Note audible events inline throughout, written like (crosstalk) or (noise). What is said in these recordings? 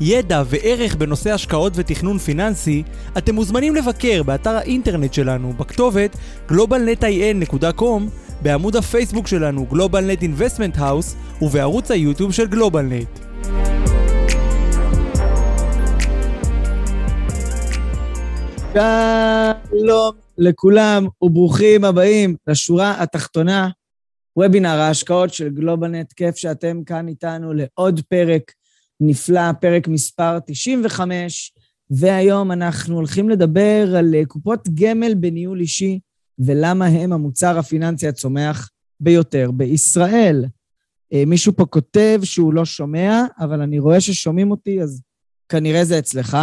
ידע וערך בנושא השקעות ותכנון פיננסי, אתם מוזמנים לבקר באתר האינטרנט שלנו בכתובת globalnetin.com, בעמוד הפייסבוק שלנו GlobalNet Investment House ובערוץ היוטיוב של GlobalNet. שלום לכולם וברוכים הבאים לשורה התחתונה, וובינר ההשקעות של גלובלנט. כיף שאתם כאן איתנו לעוד פרק נפלא, פרק מספר 95, והיום אנחנו הולכים לדבר על קופות גמל בניהול אישי ולמה הם המוצר הפיננסי הצומח ביותר בישראל. אה, מישהו פה כותב שהוא לא שומע, אבל אני רואה ששומעים אותי, אז כנראה זה אצלך.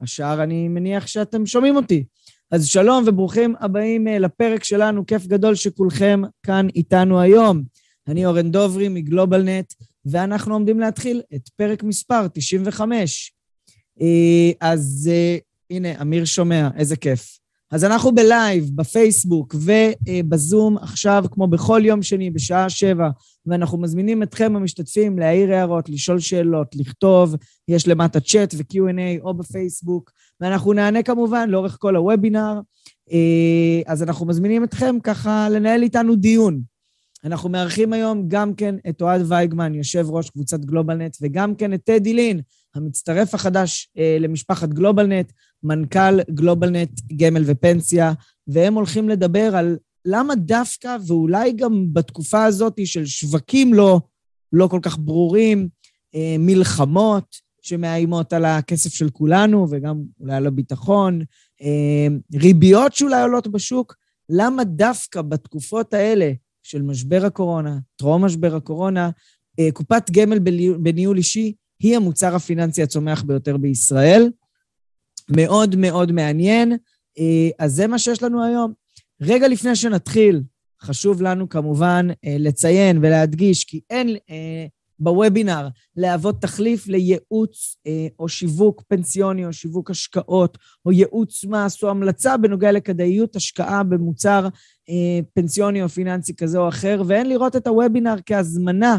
השאר אני מניח שאתם שומעים אותי. אז שלום וברוכים הבאים אה, לפרק שלנו, כיף גדול שכולכם כאן איתנו היום. אני אורן דוברי מגלובלנט, ואנחנו עומדים להתחיל את פרק מספר 95. אה, אז אה, הנה, אמיר שומע, איזה כיף. אז אנחנו בלייב, בפייסבוק ובזום עכשיו, כמו בכל יום שני, בשעה שבע, ואנחנו מזמינים אתכם, המשתתפים, להעיר הערות, לשאול שאלות, לכתוב, יש למטה צ'אט ו-Q&A או בפייסבוק, ואנחנו נענה כמובן לאורך כל הוובינר. אה, אז אנחנו מזמינים אתכם ככה לנהל איתנו דיון. אנחנו מארחים היום גם כן את אוהד וייגמן, יושב ראש קבוצת גלובלנט, וגם כן את טדי לין, המצטרף החדש אה, למשפחת גלובלנט, מנכ"ל גלובלנט גמל ופנסיה, והם הולכים לדבר על למה דווקא, ואולי גם בתקופה הזאת של שווקים לא, לא כל כך ברורים, אה, מלחמות שמאיימות על הכסף של כולנו, וגם אולי על הביטחון, אה, ריביות שאולי עולות בשוק, למה דווקא בתקופות האלה של משבר הקורונה, טרום משבר הקורונה, אה, קופת גמל בניהול אישי היא המוצר הפיננסי הצומח ביותר בישראל. מאוד מאוד מעניין. אה, אז זה מה שיש לנו היום. רגע לפני שנתחיל, חשוב לנו כמובן אה, לציין ולהדגיש כי אין בוובינר להוות תחליף לייעוץ או שיווק פנסיוני או שיווק השקעות או ייעוץ מס או המלצה בנוגע לכדאיות השקעה במוצר פנסיוני או פיננסי כזה או אחר, ואין לראות את הוובינר כהזמנה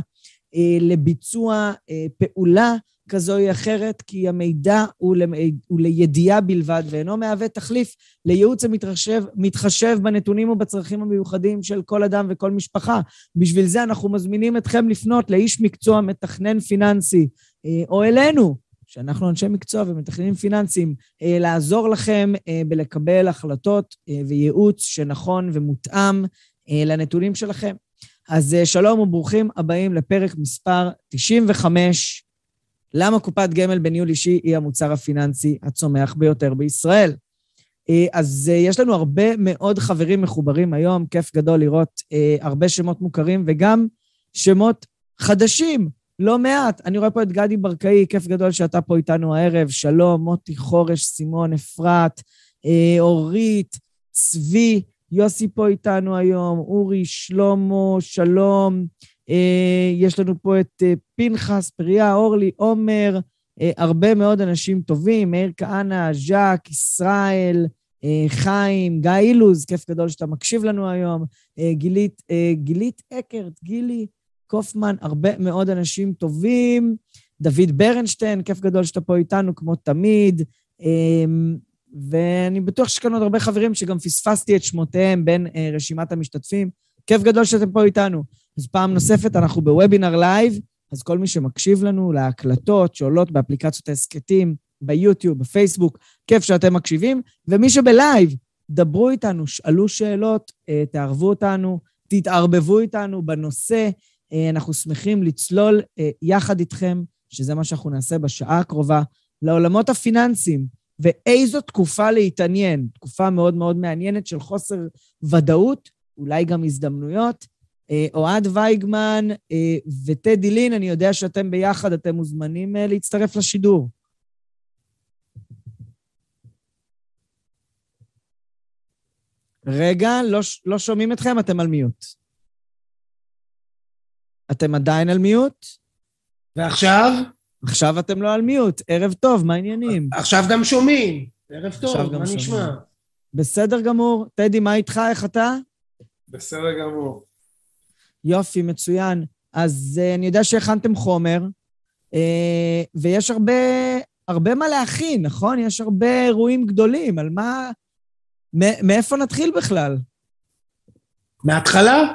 אה, לביצוע אה, פעולה כזו או אחרת, כי המידע הוא, למיד, הוא לידיעה בלבד ואינו מהווה תחליף לייעוץ המתחשב מתחשב בנתונים ובצרכים המיוחדים של כל אדם וכל משפחה. בשביל זה אנחנו מזמינים אתכם לפנות לאיש מקצוע מתכנן פיננסי, אה, או אלינו, שאנחנו אנשי מקצוע ומתכננים פיננסיים, לעזור לכם בלקבל החלטות וייעוץ שנכון ומותאם לנתונים שלכם. אז אה, שלום וברוכים הבאים לפרק מספר 95, למה קופת גמל בניהול אישי היא המוצר הפיננסי הצומח ביותר בישראל. אה, אז אה, יש לנו הרבה מאוד חברים מחוברים היום, כיף גדול לראות הרבה שמות מוכרים וגם שמות חדשים, לא מעט. אני רואה פה את גדי ברקאי, כיף גדול שאתה פה איתנו הערב. שלום, מוטי חורש, סימון, אפרת, אורית, צבי, יוסי פה איתנו היום, אורי, שלמה, שלום. אה, יש לנו פה את אה, פנחס, פריה, אורלי, עומר, אה, הרבה מאוד אנשים טובים, מאיר כהנא, ז'אק, ישראל, חיים, גיא אילוז, כיף גדול שאתה מקשיב לנו היום, גילית, גילית אקרט, גילי קופמן, הרבה מאוד אנשים טובים. דוד ברנשטיין, כיף גדול שאתה פה איתנו, כמו תמיד. ואני בטוח שיש כאן עוד הרבה חברים שגם פספסתי את שמותיהם בין רשימת המשתתפים. כיף גדול שאתם פה איתנו. אז פעם נוספת, אנחנו בוובינר live, אז כל מי שמקשיב לנו להקלטות שעולות באפליקציות ההסכתים, ביוטיוב, בפייסבוק, כיף שאתם מקשיבים. ומי שבלייב, דברו איתנו, שאלו שאלות, אה, תערבו אותנו, תתערבבו איתנו בנושא. אה, אנחנו שמחים לצלול אה, יחד איתכם, שזה מה שאנחנו נעשה בשעה הקרובה, לעולמות הפיננסיים. ואיזו תקופה להתעניין. תקופה מאוד מאוד מעניינת של חוסר ודאות, אולי גם הזדמנויות. אה, אוהד וייגמן אה, וטדי לין, אני יודע שאתם ביחד, אתם מוזמנים אה, להצטרף לשידור. רגע, לא, לא שומעים אתכם, אתם על מיוט. אתם עדיין על מיוט? ועכשיו? עכשיו אתם לא על מיוט. ערב טוב, מה העניינים? עכשיו גם שומעים. ערב טוב, מה נשמע? בסדר גמור. טדי, מה איתך? איך אתה? בסדר גמור. יופי, מצוין. אז uh, אני יודע שהכנתם חומר, uh, ויש הרבה, הרבה מה להכין, נכון? יש הרבה אירועים גדולים. על מה... מאיפה נתחיל בכלל? מההתחלה?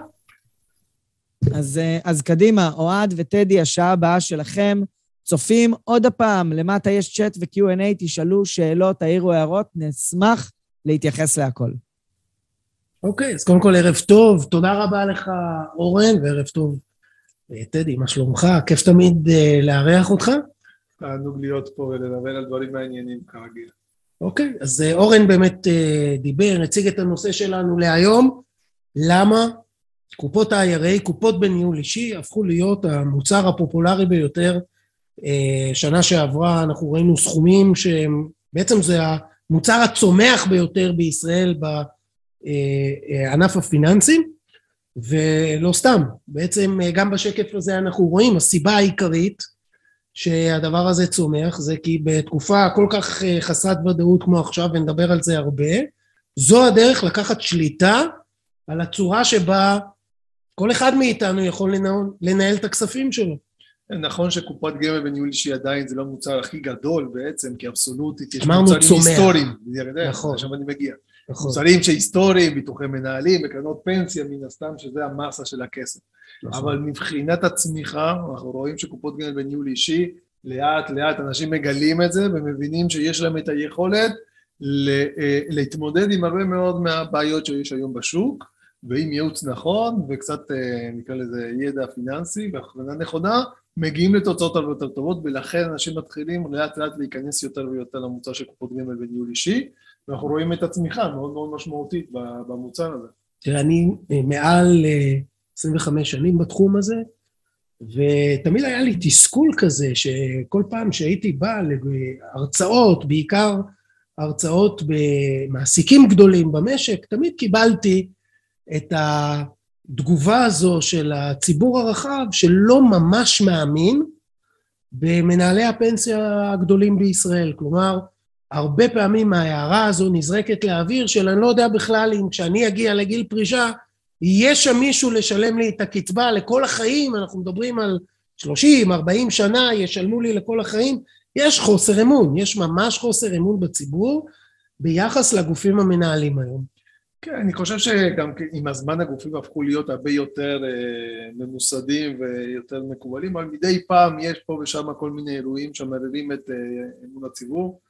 אז, uh, אז קדימה, אוהד וטדי, השעה הבאה שלכם. צופים עוד הפעם, למטה יש צ'אט ו-Q&A, תשאלו שאלות, תעירו הערות, נשמח להתייחס להכל. אוקיי, אז קודם כל ערב טוב, תודה רבה לך אורן, וערב טוב אה, טדי, מה שלומך? כיף תמיד uh, לארח אותך. תענוג להיות פה ולדבר על דברים מעניינים כרגיל. אוקיי, okay, אז uh, אורן באמת דיבר, הציג את הנושא שלנו להיום, למה קופות ה-IRA, קופות בניהול אישי, הפכו להיות המוצר הפופולרי ביותר. שנה שעברה אנחנו ראינו סכומים שהם, בעצם זה המוצר הצומח ביותר בישראל בענף הפיננסים, ולא סתם, בעצם אה, גם בשקף הזה אנחנו רואים, הסיבה העיקרית שהדבר הזה צומח זה כי בתקופה כל כך אה, חסרת ודאות כמו עכשיו, ונדבר על זה הרבה, זו הדרך לקחת שליטה על הצורה שבה כל אחד מאיתנו יכול לנהל, לנהל את הכספים שלו. נכון שקופת גמל בניהול אישי עדיין זה לא המוצר הכי גדול בעצם, כי אבסולוטית יש מוצרים היסטוריים. נכון. עכשיו אני מגיע. נכון. מוצרים שהיסטוריים, ביטוחי מנהלים, וקרנות פנסיה, מן הסתם שזה המסה של הכסף. נכון. אבל מבחינת הצמיחה, אנחנו רואים שקופות גמל בניהול אישי, לאט לאט אנשים מגלים את זה ומבינים שיש להם את היכולת אה, להתמודד עם הרבה מאוד מהבעיות שיש היום בשוק, ועם ייעוץ נכון וקצת אה, נקרא לזה ידע פיננסי והכוונה נכונה, מגיעים לתוצאות הרבה יותר טובות, ולכן אנשים מתחילים לאט לאט להיכנס יותר ויותר למוצר של קופות גמל בניהול אישי. ואנחנו רואים את הצמיחה מאוד מאוד משמעותית במוצר הזה. תראה, אני אה, מעל 25 אה, שנים בתחום הזה, ותמיד היה לי תסכול כזה, שכל פעם שהייתי בא להרצאות, בעיקר הרצאות במעסיקים גדולים במשק, תמיד קיבלתי את התגובה הזו של הציבור הרחב, שלא ממש מאמין במנהלי הפנסיה הגדולים בישראל. כלומר, הרבה פעמים ההערה הזו נזרקת לאוויר של אני לא יודע בכלל אם כשאני אגיע לגיל פרישה, יהיה שם מישהו לשלם לי את הקצבה לכל החיים, אנחנו מדברים על 30, 40 שנה, ישלמו לי לכל החיים, יש חוסר אמון, יש ממש חוסר אמון בציבור ביחס לגופים המנהלים היום. כן, אני חושב שגם עם הזמן הגופים הפכו להיות הרבה יותר אה, ממוסדים ויותר מקובלים, אבל מדי פעם יש פה ושם כל מיני אירועים שמערערים את אה, אמון הציבור.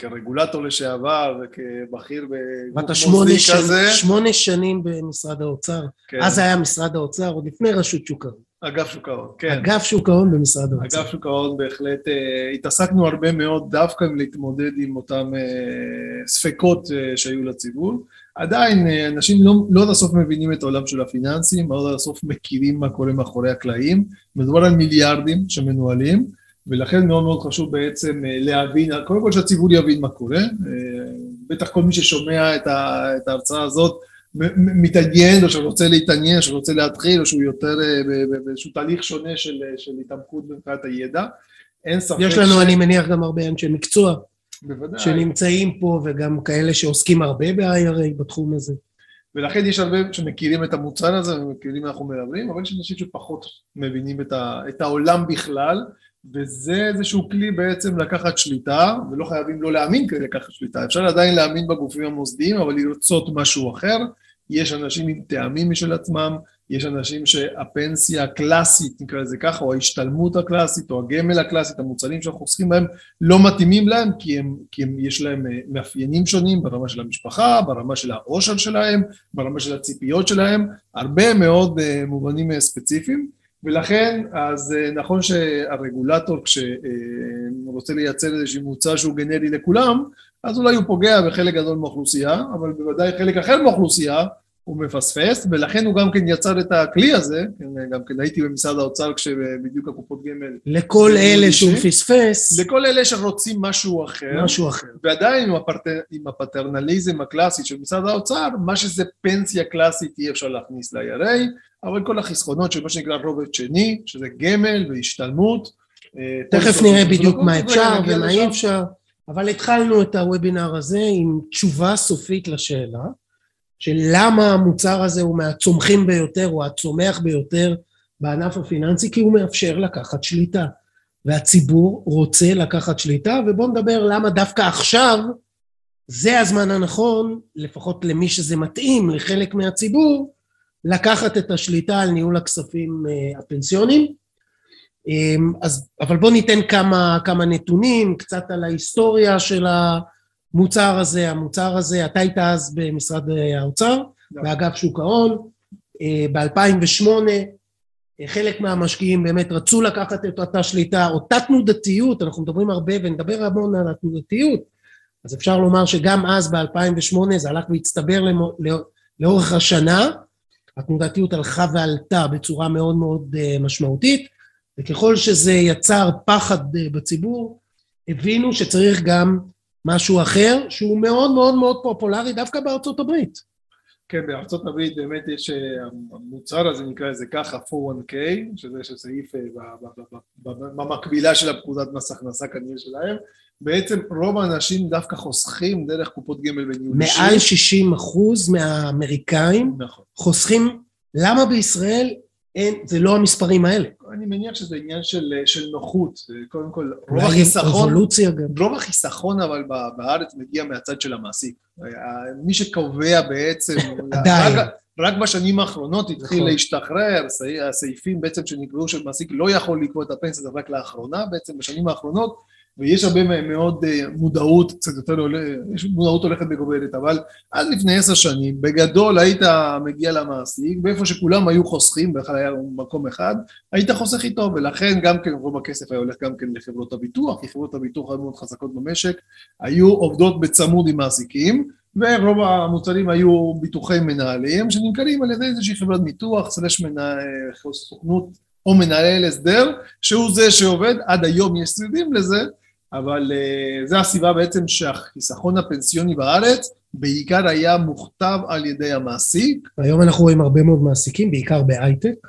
כרגולטור לשעבר וכבכיר בגוף מוסדי כזה. שמונה שנים במשרד האוצר. כן. אז היה משרד האוצר, עוד לפני רשות שוק ההון. אגף שוק ההון, כן. אגף שוק ההון במשרד האוצר. אגף שוק ההון בהחלט, uh, התעסקנו הרבה מאוד דווקא עם להתמודד עם אותם uh, ספקות uh, שהיו לציבור. עדיין uh, אנשים לא, לא עד הסוף מבינים את העולם של הפיננסים, לא הסוף מכירים מה קורה מאחורי הקלעים. מדובר על מיליארדים שמנוהלים. ולכן מאוד מאוד חשוב בעצם אה, להבין, קודם כל שהציבור יבין מה קורה, אה, בטח כל מי ששומע את ההרצאה הזאת מתעניין, או שרוצה להתעניין, או שרוצה להתחיל, או שהוא יותר אה, באיזשהו תהליך שונה של, של התעמקות מבחינת הידע. אין ספק יש לנו, ש... אני מניח, גם הרבה אנשי מקצוע. בוודאי. שנמצאים פה, וגם כאלה שעוסקים הרבה ב-IRA בתחום הזה. ולכן יש הרבה שמכירים את המוצר הזה ומכירים מה אנחנו מדברים, אבל יש אנשים שפחות מבינים את, ה, את העולם בכלל, וזה איזשהו כלי בעצם לקחת שליטה, ולא חייבים לא להאמין כדי לקחת שליטה, אפשר עדיין להאמין בגופים המוסדיים, אבל לרצות משהו אחר. יש אנשים עם טעמים משל עצמם, יש אנשים שהפנסיה הקלאסית, נקרא לזה ככה, או ההשתלמות הקלאסית, או הגמל הקלאסית, המוצרים שאנחנו עוסקים בהם, לא מתאימים להם, כי, הם, כי הם, יש להם אה, מאפיינים שונים ברמה של המשפחה, ברמה של העושר שלהם, ברמה של הציפיות שלהם, הרבה מאוד uh, מובנים uh, ספציפיים. ולכן, אז אה, נכון שהרגולטור כשהוא אה, רוצה לייצר איזשהו מוצר שהוא גנרי לכולם, אז אולי הוא פוגע בחלק גדול מהאוכלוסייה, אבל בוודאי חלק אחר מהאוכלוסייה, הוא מפספס, ולכן הוא גם כן יצר את הכלי הזה, כן, גם כן הייתי במשרד האוצר כשבדיוק הקופות גמל... לכל אלה שהוא פספס, לכל אלה שרוצים משהו אחר, משהו אחר. ועדיין עם, הפרט... עם הפטרנליזם הקלאסי של משרד האוצר, מה שזה פנסיה קלאסית אי אפשר להכניס ל-IRA, אבל כל החסכונות של מה שנקרא רובד שני, שזה גמל והשתלמות. אה, תכף נראה בדיוק מה אפשר ומה. אי אפשר, אבל התחלנו את הוובינר הזה עם תשובה סופית לשאלה של למה המוצר הזה הוא מהצומחים ביותר, הוא הצומח ביותר בענף הפיננסי, כי הוא מאפשר לקחת שליטה. והציבור רוצה לקחת שליטה, ובואו נדבר למה דווקא עכשיו זה הזמן הנכון, לפחות למי שזה מתאים, לחלק מהציבור, לקחת את השליטה על ניהול הכספים אה, הפנסיוניים. אמ, אז, אבל בואו ניתן כמה, כמה נתונים, קצת על ההיסטוריה של המוצר הזה. המוצר הזה, אתה היית אז במשרד האוצר, לא. באגף שוק ההון, ב-2008 חלק מהמשקיעים באמת רצו לקחת את אותה שליטה, אותה תנודתיות, אנחנו מדברים הרבה ונדבר המון על התנודתיות, אז אפשר לומר שגם אז ב-2008 זה הלך והצטבר למו- לא- לאורך השנה, התנודתיות הלכה ועלתה בצורה מאוד מאוד אה, משמעותית, וככל שזה יצר פחד אה, בציבור, הבינו שצריך גם משהו אחר, שהוא מאוד מאוד מאוד פופולרי דווקא בארצות הברית. כן, בארצות הברית באמת יש, אה, המוצר הזה נקרא לזה ככה 401k, שזה סעיף אה, במקבילה של הפקודת מס הכנסה כנראה שלהם, בעצם רוב האנשים דווקא חוסכים דרך קופות גמל וניהול אישי. מעל 60 אחוז מהאמריקאים נכון. חוסכים, למה בישראל אין, זה לא המספרים האלה? אני מניח שזה עניין של, אה, של נוחות, אה, קודם כל, רוב החיסכון. רוב החיסכון אבל בארץ מגיע מהצד של המעסיק. אה, מי שקובע בעצם. (laughs) רק, רק בשנים האחרונות התחיל נכון. להשתחרר, הסעי- הסעיפים בעצם שנקבעו של מעסיק לא יכול לקבוע את הפנסיה, זה רק לאחרונה בעצם, בשנים האחרונות, ויש הרבה מאוד אה, מודעות, קצת יותר יש מודעות הולכת וגוברת, אבל עד לפני עשר שנים, בגדול היית מגיע למעסיק, ואיפה שכולם היו חוסכים, בכלל היה מקום אחד, היית חוסך איתו, ולכן גם כן רוב הכסף היה הולך גם כן לחברות הביטוח, כי חברות הביטוח היו מאוד חזקות במשק, היו עובדות בצמוד עם מעסיקים, ורוב המוצרים היו ביטוחי מנהלים, שנמכרים על ידי איזושהי חברת ביטוח, סלש מנה- סוכנות או מנהל הסדר, שהוא זה שעובד, עד היום יש שרידים לזה, אבל uh, זו הסיבה בעצם שהחיסכון הפנסיוני בארץ בעיקר היה מוכתב על ידי המעסיק, היום אנחנו רואים הרבה מאוד מעסיקים, בעיקר בהייטק,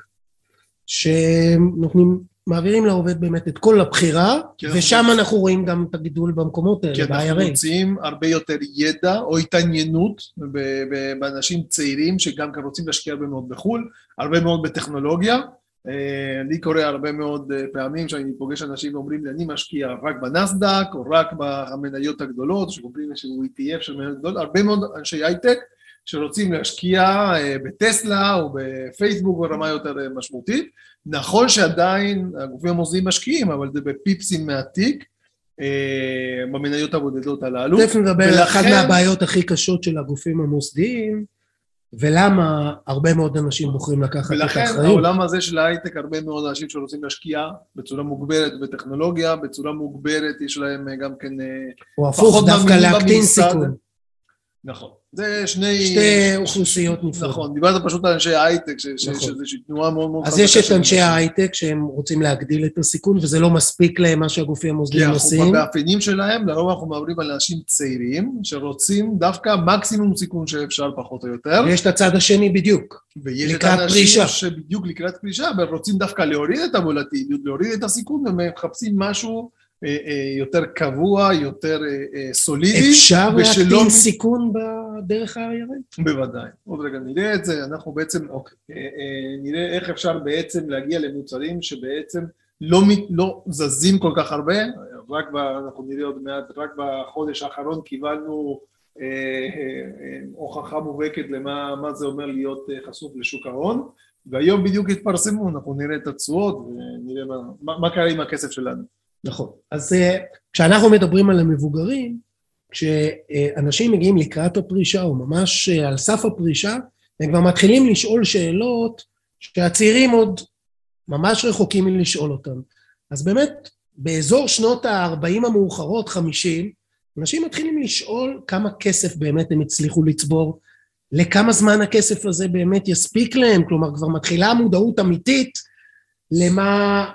שנותנים, מעבירים לעובד באמת את כל הבחירה, כן. ושם אנחנו רואים גם את הגידול במקומות כי האלה, אנחנו ב-IRA. מוצאים הרבה יותר ידע או התעניינות ב- ב- באנשים צעירים שגם כן רוצים להשקיע הרבה מאוד בחו"ל, הרבה מאוד בטכנולוגיה. אה, לי קורה הרבה מאוד אה, פעמים שאני פוגש אנשים ואומרים לי, אני משקיע רק בנסדק או רק במניות הגדולות, שקוראים איזשהו ETF של מניות גדולות, הרבה מאוד אנשי הייטק שרוצים להשקיע אה, בטסלה או בפייסבוק ברמה יותר משמעותית. נכון שעדיין הגופים המוסדיים משקיעים, אבל זה בפיפסים מהתיק, במניות הבודדות הללו. תכף נדבר על אחת מהבעיות הכי קשות של הגופים המוסדיים, ולמה הרבה מאוד אנשים בוחרים לקחת את ולכן האחריות. העולם הזה של ההייטק, הרבה מאוד אנשים שרוצים להשקיע בצורה מוגברת בטכנולוגיה, בצורה מוגברת יש להם אה, גם כן... אה, או הפוך, דווקא להקטין. סיכון. נכון. זה שני... שתי אוכלוסיות נפרדות. נכון, דיברת פשוט על אנשי ההייטק, ש- ש- נכון. שזה איזושהי תנועה מאוד מאוד אז יש את אנשי. ההייטק שהם רוצים להגדיל את הסיכון, וזה לא מספיק להם מה שהגופים כי המוסדיים אנחנו עושים. במאפיינים שלהם, לרוב אנחנו מדברים על אנשים צעירים, שרוצים דווקא מקסימום סיכון שאפשר פחות או יותר. ויש את הצד השני בדיוק. ויש את האנשים. שבדיוק לקראת פרישה, ורוצים דווקא להוריד את הוולטיליות, להוריד את הסיכון, ומחפשים משהו יותר קבוע, יותר אה, אה, סולידי. אפשר להקטין סיכון בדרך ה-IRA? בוודאי. עוד רגע נראה את זה, אנחנו בעצם אה, אה, נראה איך אפשר בעצם להגיע למוצרים שבעצם לא, לא זזים כל כך הרבה, רק ב, אנחנו נראה עוד מעט, רק בחודש האחרון קיבלנו אה, אה, אה, הוכחה מובהקת למה מה זה אומר להיות אה, חשוף לשוק ההון, והיום בדיוק התפרסמו, אנחנו נראה את התשואות ונראה מה, מה, מה קרה עם הכסף שלנו. נכון. אז אה, כשאנחנו מדברים על המבוגרים, כשאנשים מגיעים לקראת הפרישה, או ממש אה, על סף הפרישה, הם כבר מתחילים לשאול שאלות שהצעירים עוד ממש רחוקים מלשאול אותן. אז באמת, באזור שנות ה-40 המאוחרות, 50, אנשים מתחילים לשאול כמה כסף באמת הם הצליחו לצבור, לכמה זמן הכסף הזה באמת יספיק להם, כלומר כבר מתחילה מודעות אמיתית למה...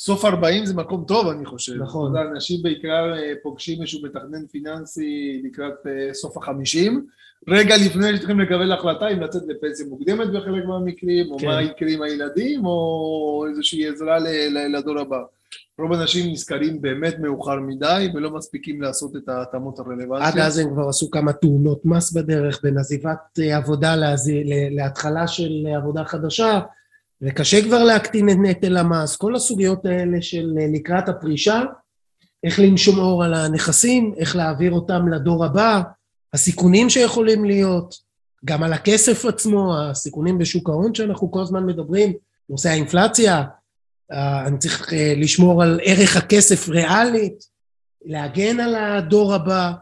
סוף 40 זה מקום טוב, אני חושב. נכון. אנשים בעיקר אה, פוגשים איזשהו מתכנן פיננסי לקראת אה, סוף החמישים, רגע לפני שצריכים לקבל החלטה אם לצאת לפנסיה מוקדמת בחלק מהמקרים, או כן. מה יקרה עם הילדים, או איזושהי עזרה לדור הבא. רוב האנשים נזכרים באמת מאוחר מדי ולא מספיקים לעשות את ההתאמות הרלוונטיות. עד אז הם כבר עשו כמה תאונות מס בדרך בין עזיבת אה, עבודה להתחלה של עבודה חדשה, וקשה כבר להקטין את נטל המס, כל הסוגיות האלה של אה, לקראת הפרישה, איך לשמור על הנכסים, איך להעביר אותם לדור הבא, הסיכונים שיכולים להיות, גם על הכסף עצמו, הסיכונים בשוק ההון שאנחנו כל הזמן מדברים, נושא האינפלציה, אה, אני צריך אה, לשמור על ערך הכסף ריאלית, להגן על הדור הבא,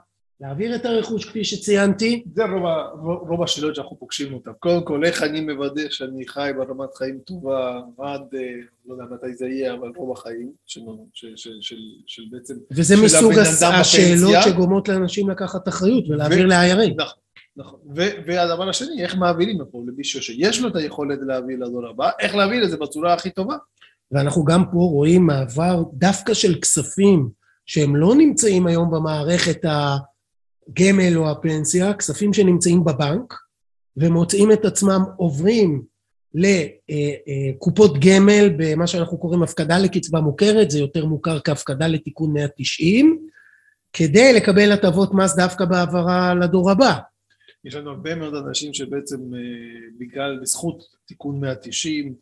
להעביר את הרכוש כפי שציינתי, זה רוב, ה- רוב השאלות שאנחנו פוגשים אותן. קודם כל, איך אני מוודא שאני חי ברמת חיים טובה עד, אה, לא יודע מתי זה יהיה, אבל רוב החיים, של, של, של, של, של בעצם... וזה של מסוג השאלות. שגורמות לאנשים לקחת אחריות ולהעביר ו- ל-IRA. נכון, נכון. ו- והדבר השני, איך מעבירים פה למישהו שיש לו את היכולת להעביר לדור הבא, איך להעביר את זה בצורה הכי טובה. ואנחנו גם פה רואים מעבר דווקא של כספים שהם לא נמצאים היום במערכת הגמל או הפנסיה, כספים שנמצאים בבנק, ומוצאים את עצמם עוברים לקופות גמל במה שאנחנו קוראים הפקדה לקצבה מוכרת, זה יותר מוכר כהפקדה לתיקון 190, כדי לקבל הטבות מס דווקא בהעברה לדור הבא. יש לנו הרבה מאוד אנשים שבעצם אה, בגלל, בזכות תיקון 190,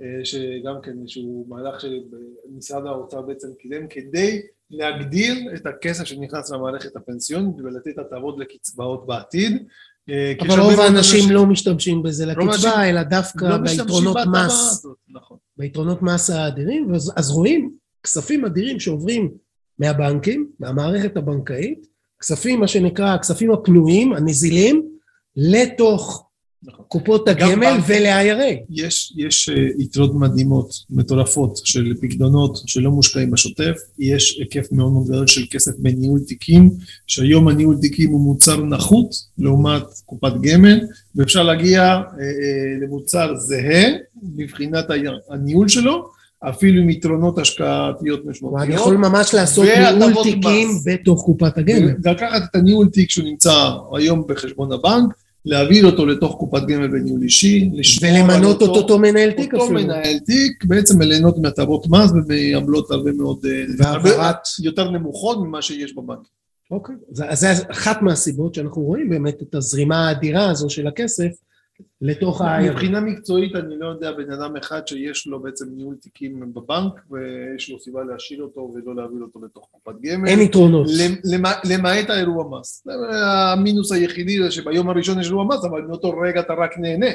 אה, שגם כן איזשהו מהלך שמשרד האוצר בעצם קידם כדי להגדיל את הכסף שנכנס למערכת הפנסיונית ולתת הטבות לקצבאות בעתיד. אה, אבל רוב האנשים אנשים לא משתמשים בזה לקצבה, אלא דווקא לא ביתרונות מס. נכון. ביתרונות מס האדירים, אז רואים כספים אדירים שעוברים מהבנקים, מהמערכת הבנקאית, כספים, מה שנקרא, הכספים הפנויים, הנזילים, לתוך נכון. קופות הגמל ול-IRA. יש, יש אה, יתרות מדהימות, מטורפות, של פקדונות שלא מושקעים בשוטף, יש היקף מאוד מאוד גדול של כסף בניהול תיקים, שהיום הניהול תיקים הוא מוצר נחות לעומת קופת גמל, ואפשר להגיע אה, אה, למוצר זהה מבחינת הניהול שלו, אפילו עם יתרונות השקעתיות משמעותיות. אני יכול ממש לעשות ניהול תיקים מס. בתוך קופת הגמל. לקחת את הניהול תיק שהוא נמצא היום בחשבון הבנק, להעביר אותו לתוך קופת גמל בניהול אישי, ולמנות את אותו מנהל תיק אותו אפילו. מנהל תיק, בעצם ליהנות מהטבות מס ומעמלות הרבה מאוד, אה, והעברת... יותר נמוכות ממה שיש בבנק. אוקיי. אז אז זה אחת מהסיבות שאנחנו רואים באמת את הזרימה האדירה הזו של הכסף לתוך ה-IRA. מבחינה מקצועית אני לא יודע בן אדם אחד שיש לו בעצם ניהול תיקים בבנק ויש לו סיבה להשאיר אותו ולא להעביר אותו לתוך קופת גמל. אין יתרונות. למ- למ- למעט האירוע מס. המינוס היחידי זה שביום הראשון יש אירוע מס, אבל מאותו רגע אתה רק נהנה.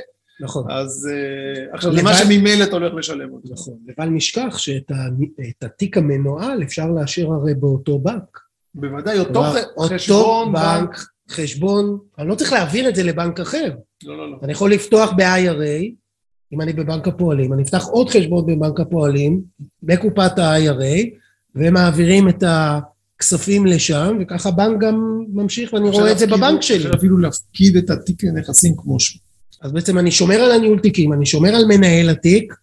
נכון. אז אה, עכשיו, לבד- זה מה שממילא אתה הולך לשלם אותו. נכון. לבל נשכח שאת ה- את התיק המנוהל אפשר להשאיר הרי באותו בנק. בוודאי, אותו חשבון בנק. חשבון, אני לא צריך להעביר את זה לבנק אחר. לא, לא, לא. אני יכול לפתוח ב-IRA, אם אני בבנק הפועלים, אני אפתח עוד חשבון בבנק הפועלים, בקופת ה-IRA, ומעבירים את הכספים לשם, וככה בנק גם ממשיך, ואני רואה את זה בבנק שלי. אפשר אפילו להפקיד את התיק נכסים כמו שהוא. אז בעצם אני שומר על הניהול תיקים, אני שומר על מנהל התיק,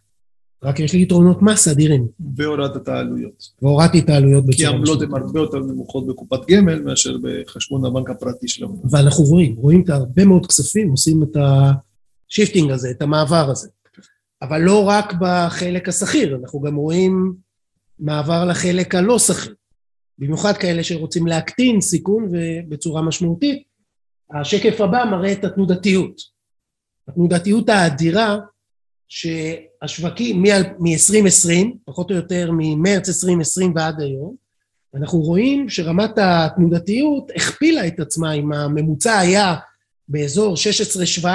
רק יש לי יתרונות מס אדירים, והורדת את העלויות. והורדתי את העלויות כי בצורה העמלות הן משמעותית. הרבה יותר נמוכות בקופת גמל מאשר בחשבון הבנק הפרטי שלנו. ואנחנו רואים, רואים את הרבה מאוד כספים, עושים את ה shifting הזה, את המעבר הזה. אבל לא רק בחלק השכיר, אנחנו גם רואים מעבר לחלק הלא שכיר. במיוחד כאלה שרוצים להקטין סיכון ובצורה משמעותית. השקף הבא מראה את התנודתיות. התנודתיות האדירה שהשווקים מ-2020, פחות או יותר ממרץ 2020 ועד היום, אנחנו רואים שרמת התנודתיות הכפילה את עצמה, אם הממוצע היה באזור 16-17